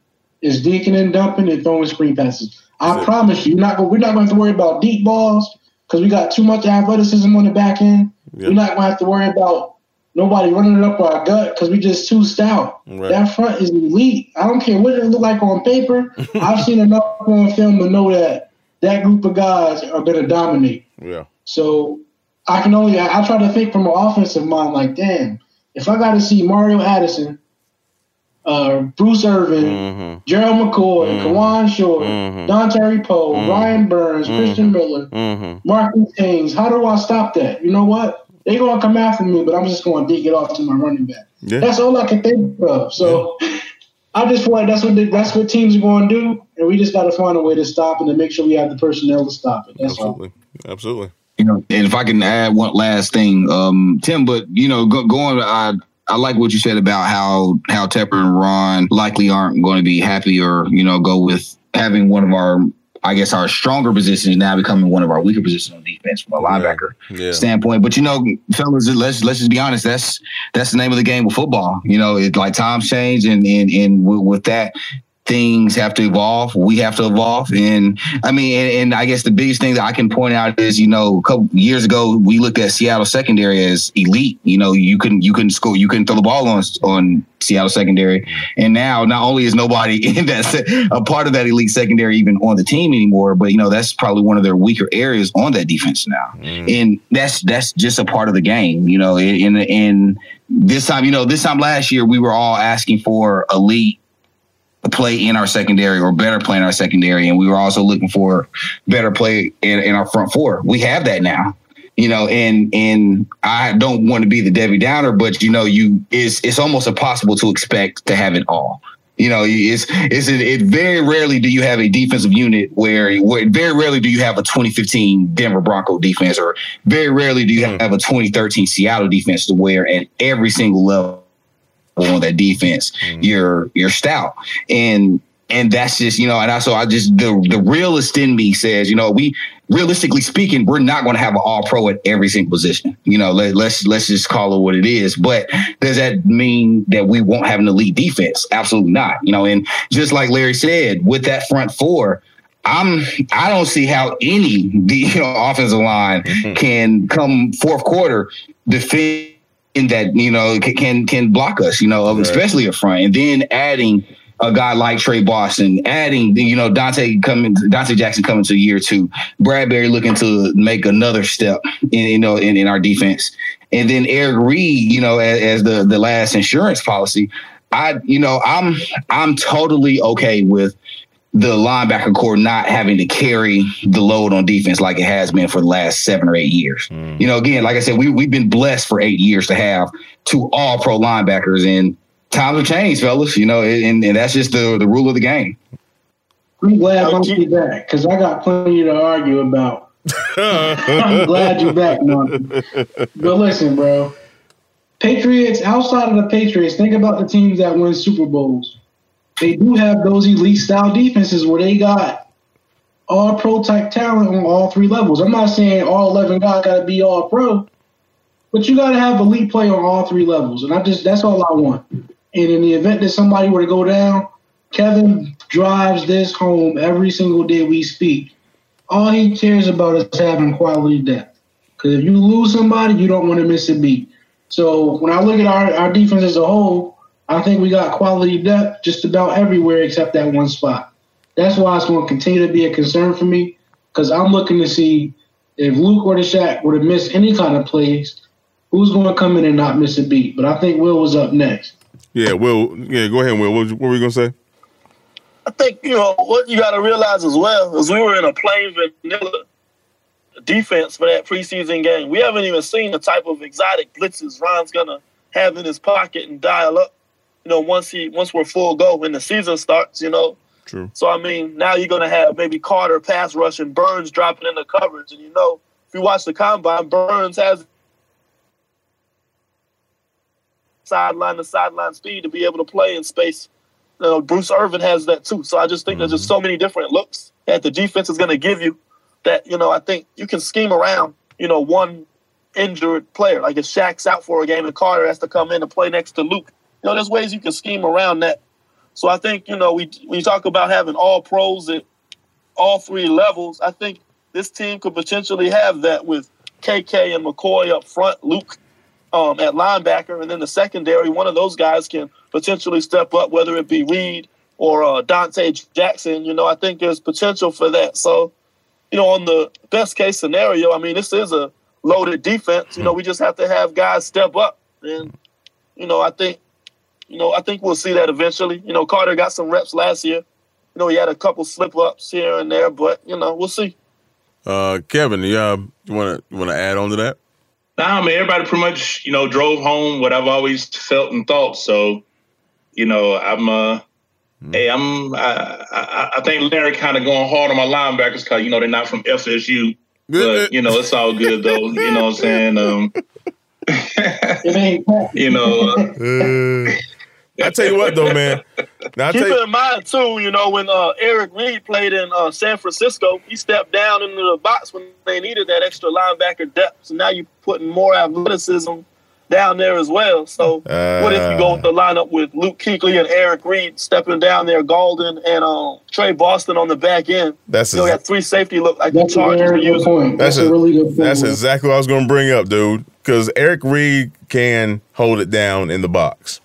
is dinking and dumping and throwing screen passes. I That's promise you, not, we're not going to have to worry about deep balls because we got too much athleticism on the back end. Yep. We're not going to have to worry about nobody running it up our gut because we just too stout. Right. That front is elite. I don't care what it look like on paper. I've seen enough on film to know that that group of guys are going to dominate. Yeah. So I can only I, I, try to think from an offensive mind. Like, damn, if I got to see Mario Addison, uh, Bruce Irvin, mm-hmm. Gerald McCoy, mm-hmm. Short, mm-hmm. Dontari Poe, mm-hmm. Brian Burns, Christian mm-hmm. Miller, mm-hmm. Marquis Haynes, how do I stop that? You know what? They're gonna come after me, but I'm just gonna dig it off to my running back. Yeah. That's all I can think of. So yeah. I just feel like that's what they, that's what teams are going to do, and we just got to find a way to stop it and make sure we have the personnel to stop it. That's Absolutely. all. Absolutely. You know, and if I can add one last thing, um, Tim, but you know, go, going, I I like what you said about how how Tepper and Ron likely aren't going to be happy or you know go with having one of our I guess our stronger position is now becoming one of our weaker positions on defense from a linebacker yeah. standpoint. But you know, fellas, let's let's just be honest. That's that's the name of the game with football. You know, it like times change, and and and with that, things have to evolve. We have to evolve. And I mean, and, and, I guess the biggest thing that I can point out is, you know, a couple years ago, we looked at Seattle secondary as elite. You know, you couldn't, you couldn't score, you couldn't throw the ball on, on Seattle secondary. And now not only is nobody in that, a part of that elite secondary even on the team anymore, but you know, that's probably one of their weaker areas on that defense now. Mm. And that's, that's just a part of the game, you know, and, and this time, you know, this time last year, we were all asking for elite play in our secondary or better play in our secondary. And we were also looking for better play in, in our front four. We have that now. You know, and and I don't want to be the Debbie Downer, but you know, you it's it's almost impossible to expect to have it all. You know, it's it's it very rarely do you have a defensive unit where, where very rarely do you have a 2015 Denver Bronco defense, or very rarely do you mm. have a 2013 Seattle defense to where at every single level on that defense mm. you're you're stout and and that's just you know and I so I just the the realist in me says you know we realistically speaking, we're not going to have an all pro at every single position. You know, let, let's let's just call it what it is. But does that mean that we won't have an elite defense? Absolutely not. You know, and just like Larry said, with that front four, I'm I don't see how any you know offensive line mm-hmm. can come fourth quarter defend that you know can can block us. You know, right. especially a front, and then adding a guy like Tre Boston, adding you know Donte coming, Donte Jackson coming to year two, Bradberry looking to make another step in you know in, in our defense, and then Eric Reid, you know, as, as the the last insurance policy. I you know I'm I'm totally okay with the linebacker corps not having to carry the load on defense like it has been for the last seven or eight years. Mm. You know, again, like I said, we, we've been blessed for eight years to have two all pro linebackers. And times have changed, fellas. You know, and, and that's just the the rule of the game. I'm glad I'm be back because I got plenty to argue about. I'm glad you're back, man. But listen, bro. Patriots, outside of the Patriots, think about the teams that win Super Bowls. They do have those elite style defenses where they got all pro type talent on all three levels. I'm not saying all 11 guys got to be all pro, but you got to have elite play on all three levels. And I just, that's all I want. And in the event that somebody were to go down, Kevin drives this home every single day we speak. All he cares about is having quality depth. Because if you lose somebody, you don't want to miss a beat. So when I look at our, our defense as a whole, I think we got quality depth just about everywhere except that one spot. That's why it's going to continue to be a concern for me because I'm looking to see if Luke or the Shaq were to miss any kind of plays, who's going to come in and not miss a beat. But I think Will was up next. Yeah, Will. Yeah, go ahead, Will. What, what were you gonna say? I think you know what you got to realize as well is we were in a plain vanilla defense for that preseason game. We haven't even seen the type of exotic blitzes Ron's gonna have in his pocket and dial up. You know, once he once we're full go when the season starts. You know. True. So I mean, now you're gonna have maybe Carter pass rush and Burns dropping in the coverage, and you know, if you watch the combine, Burns has sideline to sideline speed to be able to play in space. You know, Bruce Irvin has that too. So I just think mm-hmm. there's just so many different looks that the defense is going to give you that, you know, I think you can scheme around, you know, one injured player. Like if Shaq's out for a game and Carter has to come in to play next to Luke. You know, there's ways you can scheme around that. So I think, you know, we when you talk about having all pros at all three levels, I think this team could potentially have that with KK and McCoy up front, Luke um, at linebacker, and then the secondary, one of those guys can potentially step up, whether it be Reid or uh, Donte Jackson. You know, I think there's potential for that. So, you know, on the best case scenario, I mean, this is a loaded defense. You know, we just have to have guys step up, and you know, I think, you know, I think we'll see that eventually. You know, Carter got some reps last year. You know, he had a couple slip ups here and there, but you know, we'll see. Uh, Kevin, yeah, you want to you want to add on to that? Nah, man, everybody pretty much, you know, drove home what I've always felt and thought. So, you know, I'm uh mm. hey, I'm I, I, I think Larry kind of going hard on my linebackers because you know they're not from FSU. But you know, it's all good though. You know what I'm saying? Um you know, uh, I tell you what, though, man. Now, Keep you, in mind too, you know, when uh, Eric Reid played in uh, San Francisco, he stepped down into the box when they needed that extra linebacker depth. So now you're putting more athleticism down there as well. So uh, what if you go with the lineup with Luke Kuechly and Eric Reid stepping down there, Gaulden and um, Tre Boston on the back end? That's you know, got three safety look like the Chargers are using. That's, that's a, a, really good point. That's exactly what I was going to bring up, dude. Because Eric Reid can hold it down in the box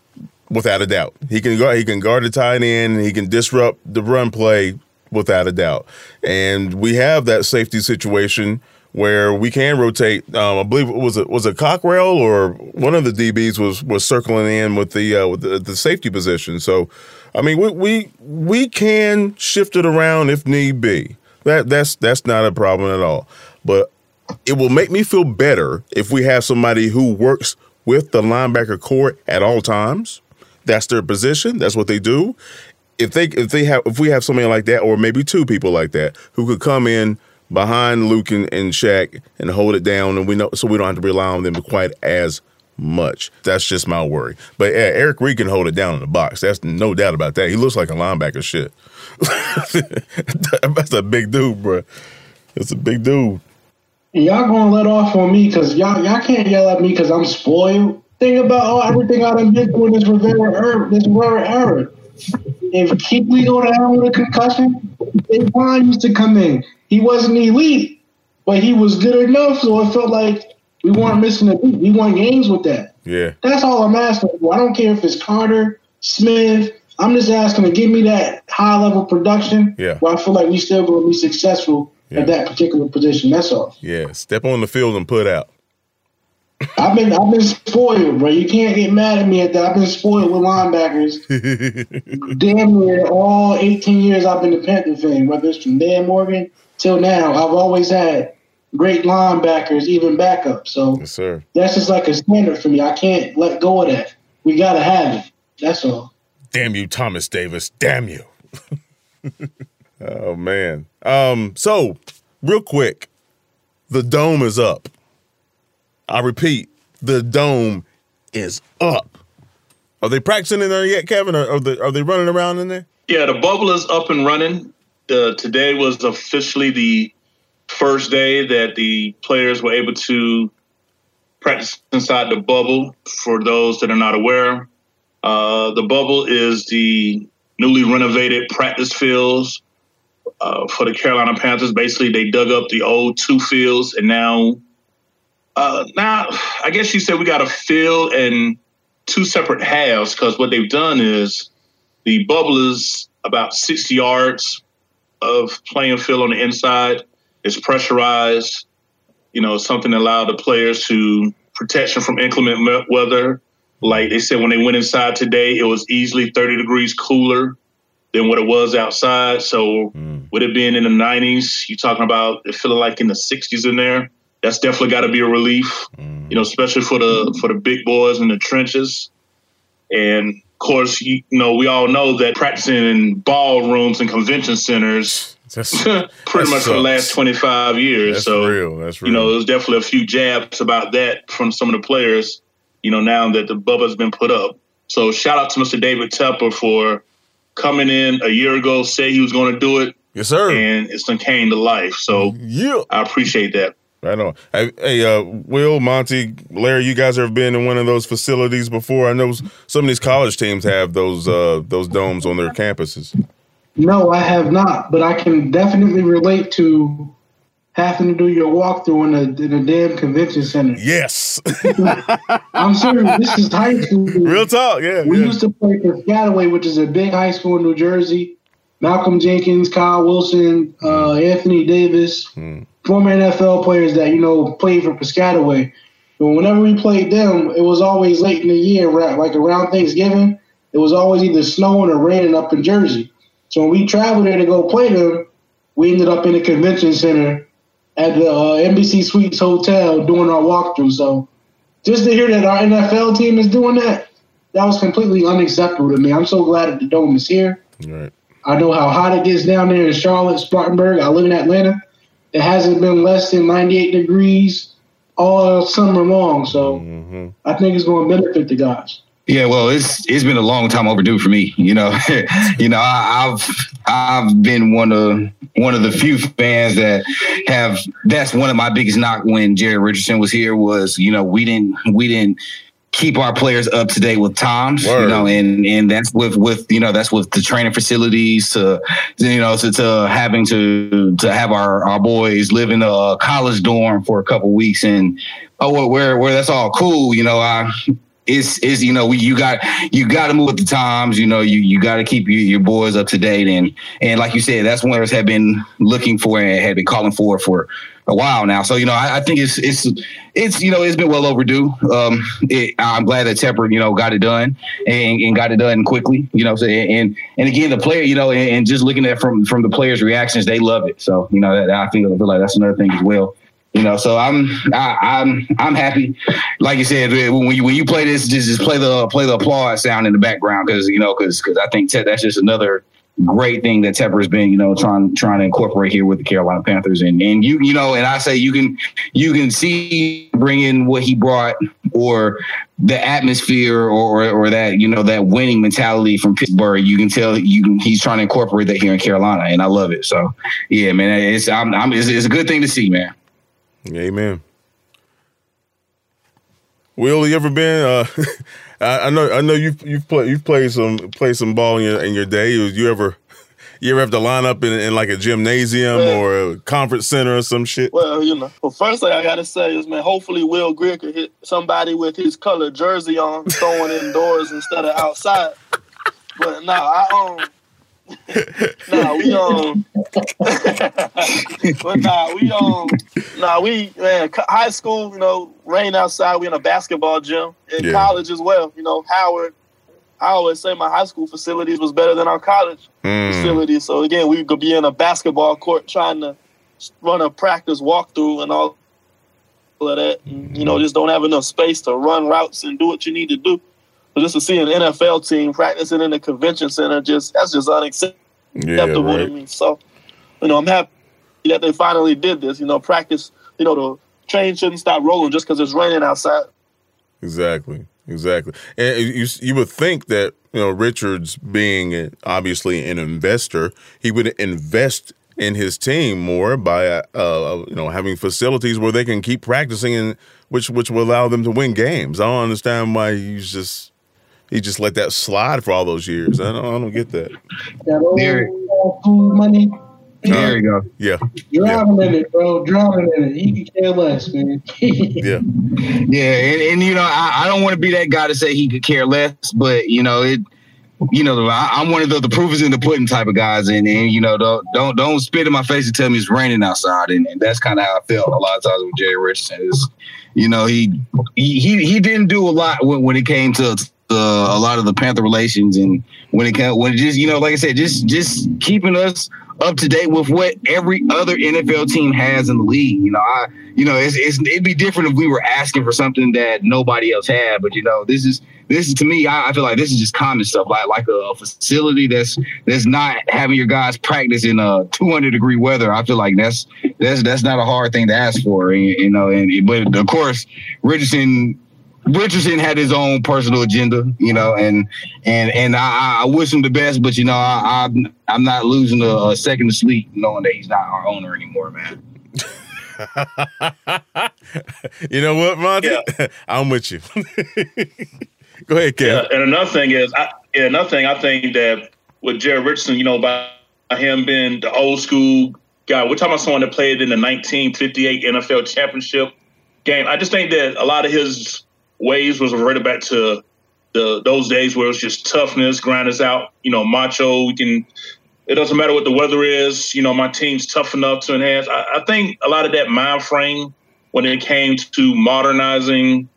without a doubt. He can go. He can guard the tight end. He can disrupt the run play without a doubt. And we have that safety situation where we can rotate. Um, I believe it was a was a Cockrell or one of the DBs was was circling in with the uh, with the, the safety position. So, I mean, we we we can shift it around if need be. That that's that's not a problem at all. But it will make me feel better if we have somebody who works with the linebacker corps at all times That's their position. That's what they do. If they if they have if we have somebody like that, or maybe two people like that who could come in behind Luke and, and Shaq and hold it down, and we know so we don't have to rely on them quite as much. That's just my worry. But yeah, Eric Reid can hold it down in the box. That's no doubt about that. He looks like a linebacker. Shit, that's a big dude, bro. That's a big dude. Y'all gonna let off on me because y'all y'all can't yell at me because I'm spoiled. Think about oh, everything I done been through in this Rivera era. This Rivera era. If Kuechly go down with a concussion, Dave Vaughn used to come in. He wasn't elite, but he was good enough, so it felt like we weren't missing a beat. We won games with that. Yeah. That's all I'm asking for. I don't care if it's Carter, Smith. I'm just asking to give me that high level production yeah. where I feel like we still going to be successful yeah. at that particular position. That's all. Yeah. Step on the field and put out. I've been I've been spoiled, bro. You can't get mad at me at that. I've been spoiled with linebackers. Damn near all 18 years I've been the Panther fan, whether it's from Dan Morgan till now. I've always had great linebackers, even backups. So yes, sir. that's just like a standard for me. I can't let go of that. We gotta have it. That's all. Damn you, Thomas Davis. Damn you. oh man. Um, so real quick, the dome is up. I repeat, the dome is up. Are they practicing in there yet, Kevin? Or are they, are they running around in there? Yeah, the bubble is up and running. Uh, today was officially the first day that the players were able to practice inside the bubble. For those that are not aware, uh, the bubble is the newly renovated practice fields uh, for the Carolina Panthers. Basically, they dug up the old two fields, and now, uh, now I guess you said we got a field and two separate halves because what they've done is the bubble is about 60 yards of playing field on the inside it's pressurized. You know, something that allowed the players to protection from inclement weather. Like they said, when they went inside today, it was easily 30 degrees cooler than what it was outside. So, mm. with it being in the 90s, you're talking about it feeling like in the 60s in there. That's definitely got to be a relief, mm. you know, especially for the for the big boys in the trenches. And of course, you know, we all know that practicing in ballrooms and convention centers that's, pretty much for the last 25 years. That's so, real. That's real. You know, there's definitely a few jabs about that from some of the players, you know, now that the Bubba's been put up. So shout out to Mr. David Tepper for coming in a year ago, say he was going to do it. Yes, sir. And it's done came to life. So yeah, I appreciate that. I know. Hey, hey uh, Will, Monty, Larry, you guys have been in one of those facilities before. I know some of these college teams have those uh, those domes on their campuses. No, I have not, but I can definitely relate to having to do your walkthrough in a in a damn convention center. Yes, I'm serious. This is high school. Real talk. Yeah, we yeah. used to play for Piscataway, which is a big high school in New Jersey. Malcolm Jenkins, Kyle Wilson, uh, Anthony Davis, hmm. Former NFL players that you know played for Piscataway. But whenever we played them, it was always late in the year, like around Thanksgiving. It was always either snowing or raining up in Jersey. So when we traveled there to go play them, we ended up in a convention center at the uh, Embassy Suites Hotel doing our walkthrough. So just to hear that our NFL team is doing that, that was completely unacceptable to me. I'm so glad that the dome is here. Right. I know how hot it gets down there in Charlotte, Spartanburg. I live in Atlanta. It hasn't been less than 98 degrees all summer long. So mm-hmm. I think it's going to benefit the guys. Yeah, well, it's it's been a long time overdue for me. You know, you know, I, have I've been one of one of the few fans that have. That's one of my biggest knock when Jerry Richardson was here was you know we didn't we didn't keep our players up to date with times, Word. you know, and and that's with with you know that's with the training facilities to you know to, to having to to have our our boys live in a college dorm for a couple weeks and oh where where that's all cool, you know, I it's is you know we, you got you got to move with the times. You know you you got to keep your, your boys up to date and and like you said, that's what us have been looking for and had been calling for for a while now. So you know I, I think it's it's it's you know it's been well overdue. Um, it, I'm glad that Tepper you know got it done and, and got it done quickly. You know so, and and again the player you know and, and, just looking at from from the players' reactions, they love it. So you know that, I I feel like that's another thing as well You know, so I'm I, I'm I'm happy. Like you said, when you when you play this, just just play the play the applause sound in the background because you know because because I think that's just another great thing that Tepper's been, you know, trying trying to incorporate here with the Carolina Panthers. And and you you know, and I say you can you can see bring in what he brought or the atmosphere or or that you know that winning mentality from Pittsburgh. You can tell you can, he's trying to incorporate that here in Carolina, and I love it. So yeah, man, it's I'm, I'm it's, it's a good thing to see, man. Amen. Will you ever been? Uh, I, know, I know you've you've played you've played some played some ball in your in your day. You ever you ever have to line up in, in like a gymnasium well, or a conference center or some shit? Well, you know, well, first thing I gotta say is, man, hopefully Will Grier could hit somebody with his colored jersey on, throwing indoors instead of outside. But no, I um nah, we um, but nah, we um, nah, we man, high school, you know, rain outside. We in a basketball gym. In yeah. college as well, you know, Howard. I always say my high school facilities was better than our college mm. facilities. So again, we could be in a basketball court trying to run a practice walkthrough and all of that. And, you know, just don't have enough space to run routes and do what you need to do. So just to see an NFL team practicing in the convention center, just that's just unacceptable yeah, right. to me. So, you know, I'm happy that they finally did this. You know, practice. You know, the train shouldn't stop rolling just because it's raining outside. Exactly. Exactly. And you you would think that you know Richards being obviously an investor, he would invest in his team more by uh, uh, you know having facilities where they can keep practicing and which which will allow them to win games. I don't understand why he's just he just let that slide for all those years. I don't, I don't get that. There, money. There you go. Yeah. Drowning yeah. in it, bro. Drowning in it. He can care less, man. yeah. Yeah, and, and you know, I, I don't want to be that guy to say he could care less, but you know, it you know, I, am one of the, the proof is in the pudding type of guys, and, and you know, don't don't don't spit in my face and tell me it's raining outside, and, and that's kind of how I felt a lot of times with Jerry Richardson. Is you know, he he he didn't do a lot when, when it came to uh, a lot of the Panther relations, and when it came, when it just you know, like I said, just just keeping us up to date with what every other NFL team has in the league. You know, I you know it's, it's it'd be different if we were asking for something that nobody else had, but you know, this is this is to me, I, I feel like this is just common stuff, like like a facility that's that's not having your guys practice in a 200 degree weather. I feel like that's that's that's not a hard thing to ask for, you know. And but of course, Richardson Richardson had his own personal agenda, you know, and and and I, I wish him the best, but you know, I, I'm I'm not losing a, a second of sleep knowing that he's not our owner anymore, man. you know what, Monty? Yeah. I'm with you. Go ahead, Kevin. Yeah, and another thing is, I, yeah, another thing I think that with Jerry Richardson, you know, by him being the old school guy, we're talking about someone that played in the 1958 NFL championship game. I just think that a lot of his ways was reverted back to the those days where it was just toughness, grind us out, you know, macho. We can. It doesn't matter what the weather is. You know, my team's tough enough to enhance. I, I think a lot of that mind frame when it came to modernizing,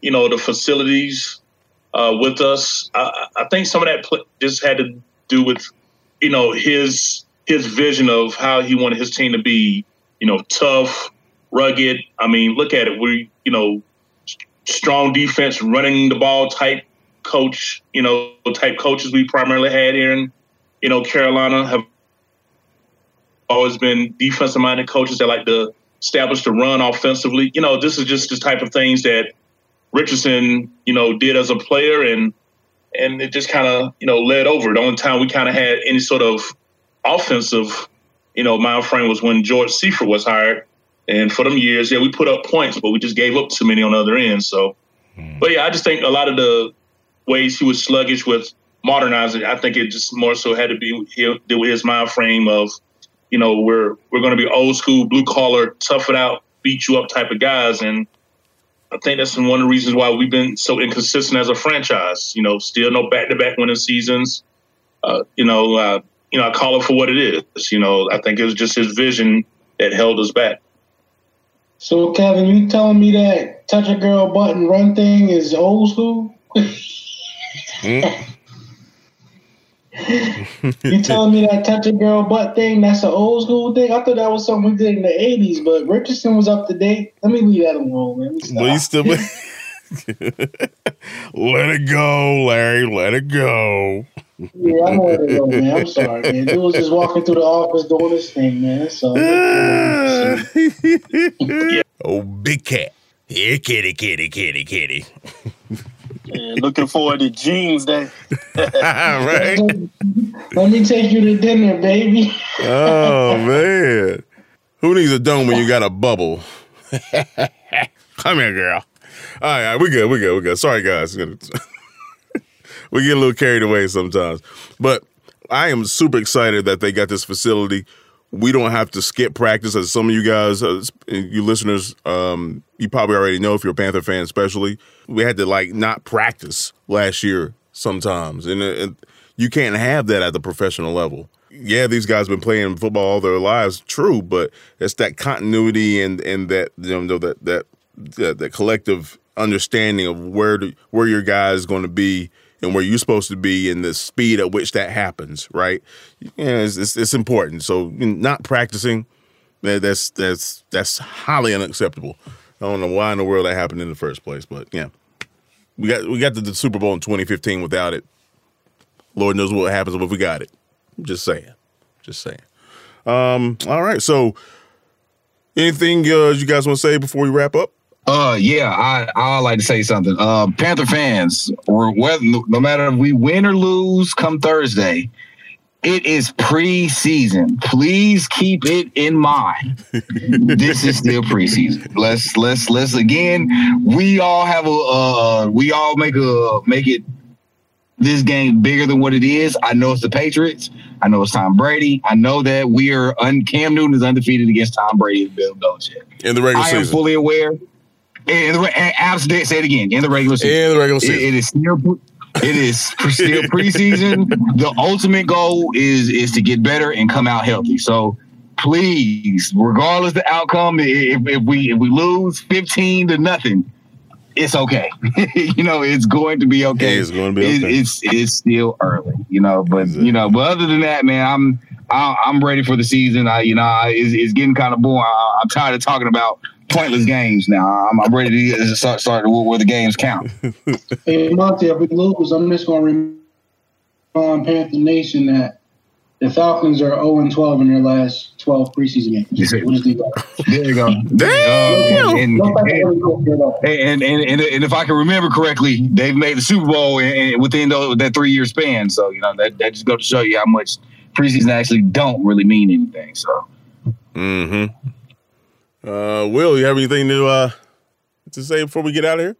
you know, the facilities uh, with us. I, I, think some of that pl- just had to do with, you know, his his vision of how he wanted his team to be. You know, tough, rugged. I mean, look at it. We, you know, strong defense, running the ball type coach, you know, type coaches we primarily had here in, you know, Carolina have always been defensive minded coaches that like to establish the run offensively. You know, this is just the type of things that Richardson, you know, did as a player and and it just kind of, you know, led over. The only time we kind of had any sort of offensive, you know, mind frame was when George Seifert was hired and for them years, yeah, we put up points, but we just gave up too many on the other end. So, mm. but yeah, I just think a lot of the ways he was sluggish with modernizing, I think it just more so had to be with his mind frame of, you know, we're we're going to be old school, blue collar, tough it out, beat you up type of guys, and I think that's one of the reasons why we've been so inconsistent as a franchise. You know, still no back to back winning seasons. Uh, you know, uh, you know, I call it for what it is. You know, I think it was just his vision that held us back. So, Kevin, you telling me that touch a girl button run thing is old school? mm. you telling me that touch a girl butt thing? That's an old school thing. I thought that was something we did in the '80s, but Richardson was up to date. Let me leave that alone, man. But you still. let it go, Larry. Let it go. Yeah, I'm let it go, man. I'm sorry, man. Dude was just walking through the office doing his thing, man. So. oh, big cat. Here, kitty, kitty, kitty, kitty. And looking forward to Jeans Day. right. Let me take you to dinner, baby. oh man, who needs a dome when you got a bubble? Come here, girl. All right, all right, we good, we good, we good. Sorry, guys. we get a little carried away sometimes, but I am super excited that they got this facility. We don't have to skip practice, as some of you guys, uh, you listeners, um, you probably already know if you're a Panther fan, especially. We had to like not practice last year sometimes, and, and you can't have that at the professional level. Yeah, these guys been playing football all their lives, true, but it's that continuity and and that you know that that that, that collective understanding of where to, where your guy is going to be and where you're supposed to be and the speed at which that happens, right? It's, it's, it's important. So not practicing, that's that's that's highly unacceptable. I don't know why in the world that happened in the first place, but yeah, we got we got the, the Super Bowl in 2015 without it. Lord knows what happens if we got it. I'm just saying, just saying. Um, all right, so anything uh, you guys want to say before we wrap up? Uh, yeah, I I like to say something. Uh, Panther fans, whether no matter if we win or lose, come Thursday, it is preseason. Please keep it in mind. this is still preseason. Let's let's let's again. We all have a uh, we all make a make it this game bigger than what it is. I know it's the Patriots. I know it's Tom Brady. I know that we are un- Cam Newton is undefeated against Tom Brady and Bill Belichick. In the regular I season, I am fully aware in the, eh, Abs say it again. In the regular season. In the regular season. it, it is still it is still preseason. the ultimate goal is is to get better and come out healthy. So please, regardless the outcome, if, if we if we lose 15 to nothing, it's okay. you know, it's going to be okay. It's going to be okay. It, it's it's still early, you know. But you know, but other than that, man, I'm I, am ready for the season. I you know, I, it's, it's getting kind of boring. I, I'm tired of talking about pointless games now. I'm, I'm ready to start start where the games count. hey Monty, if we lose, I'm just going to remind Panther Nation that the Falcons are 0 and 12 in their last 12 preseason games. There you go. Damn. And, and, and, and, and, if I can remember correctly, they've made the Super Bowl within that three year span. So you know that that just goes to show you how much preseason actually don't really mean anything. So. Mm-hmm. Uh, Will, you have anything to uh, to say before we get out of here?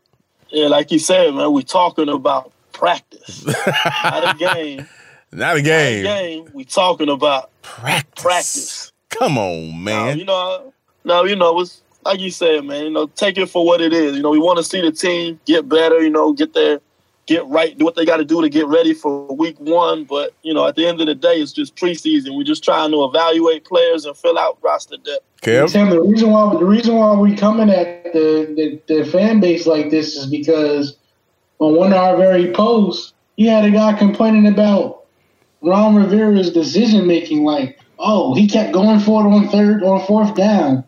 Yeah, like you said, man, we're talking about practice, not a game. Not a game. Not a game. We talking about practice. Practice. Come on, man. you know, no, you know, it's like you said, man. You know, take it for what it is. You know, we want to see the team get better. You know, get their get right, do what they got to do to get ready for week one. But you know, at the end of the day, it's just preseason. We're just trying to evaluate players and fill out roster depth. Kev? Tim, the reason why the reason why we coming at the, the, the fan base like this is because on one of our very posts, you had a guy complaining about Ron Rivera's decision making, like, oh, he kept going for it on third or fourth down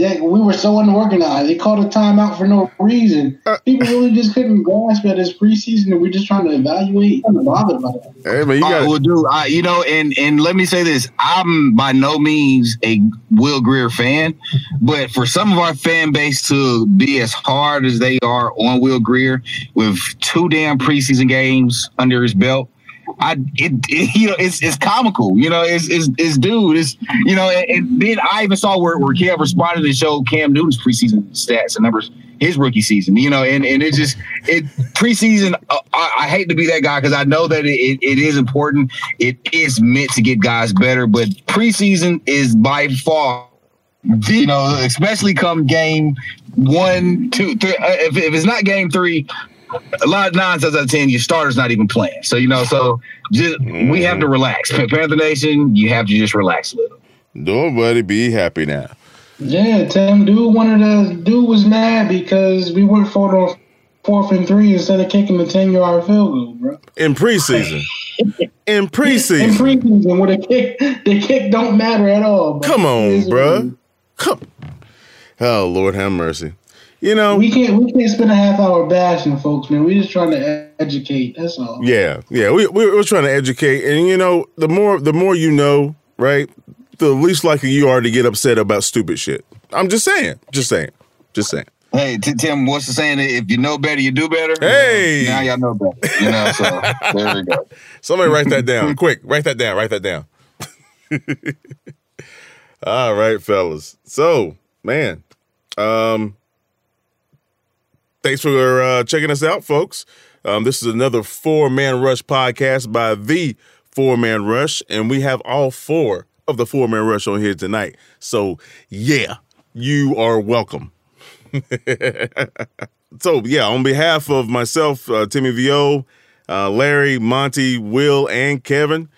yeah, we were so unorganized. They called a timeout for no reason. Uh, People really just couldn't grasp it as preseason, and we're just trying to evaluate. I'm bothered by that. Hey, man, you got. will do. I, you know, and and let me say this: I'm by no means a Will Grier fan, but for some of our fan base to be as hard as they are on Will Grier with two damn preseason games under his belt I it, it, you know it's it's comical. You know, it's it's, it's dude. It's you know, and, and, then I even saw where where Kev responded to show Cam Newton's preseason stats and numbers his rookie season. You know, and and it just it preseason. Uh, I, I, hate to be that guy because I know that it, it is important. It is meant to get guys better, but preseason is by far you know, especially come game one, two, three. Uh, if, if it's not game three, a lot of nine times out of ten, your starter's not even playing. So you know, so just mm. we have to relax. Panther Nation, you have to just relax a little. Nobody be happy now. Yeah, Tim, dude wanted to dude was mad because we went for the fourth and three instead of kicking the ten yard field goal, bro. In preseason. in preseason. In preseason, where the kick, the kick don't matter at all. Come on, bro. Come. Oh Lord, have mercy. You know, we can't we can't spend a half hour bashing folks, man. We're just trying to educate. That's all. Yeah, yeah. We we're trying to educate, and you know, the more the more you know, right, the least likely you are to get upset about stupid shit. I'm just saying, just saying, just saying. Hey, t- Tim, what's the saying? If you know better, you do better. Hey, now y'all know better. You know, so there we go. Somebody write that down, quick. Write that down. Write that down. All right, fellas. So, man, um, thanks for uh, checking us out, folks. Um, this is another four man rush podcast by the four man rush, and we have all four of the four man rush on here tonight. So, yeah, you are welcome. so, yeah, on behalf of myself, uh, Timmy Vo, uh, Larry, Monty, Will, and Kevin,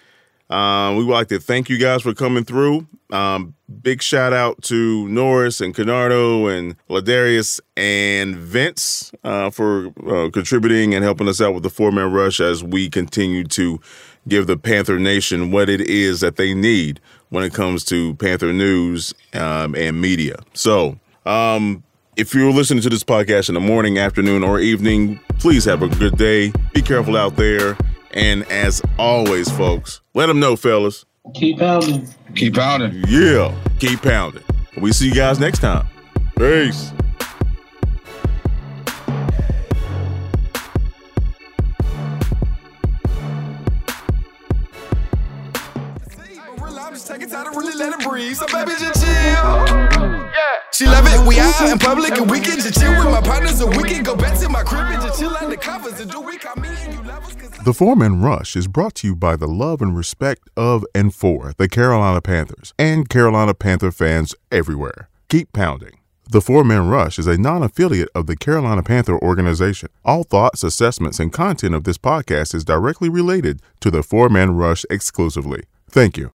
uh, we would like to thank you guys for coming through. Um, big shout out to Norris and Canardo and Ladarius and Vince uh, for uh, contributing and helping us out with the four man rush as we continue to give the Panther Nation what it is that they need when it comes to Panther news um, and media. So, um, if you're listening to this podcast in the morning, afternoon, or evening, please have a good day. Be careful out there. And as always, folks, let them know, fellas. Keep pounding. Keep pounding. Yeah, keep pounding. We see you guys next time. Peace. Really let it breathe. So baby, just chill. She love it. We out in public and we can just chill with my partners and we can go back to my crib and just chill under covers and do we call me and you lovers. The Four-Man Rush is brought to you by the love and respect of and for the Carolina Panthers and Carolina Panther fans everywhere. Keep pounding. The Four Man Rush is a non affiliate of the Carolina Panther organization. All thoughts, assessments, and content of this podcast is directly related to the Four Man Rush exclusively. Thank you.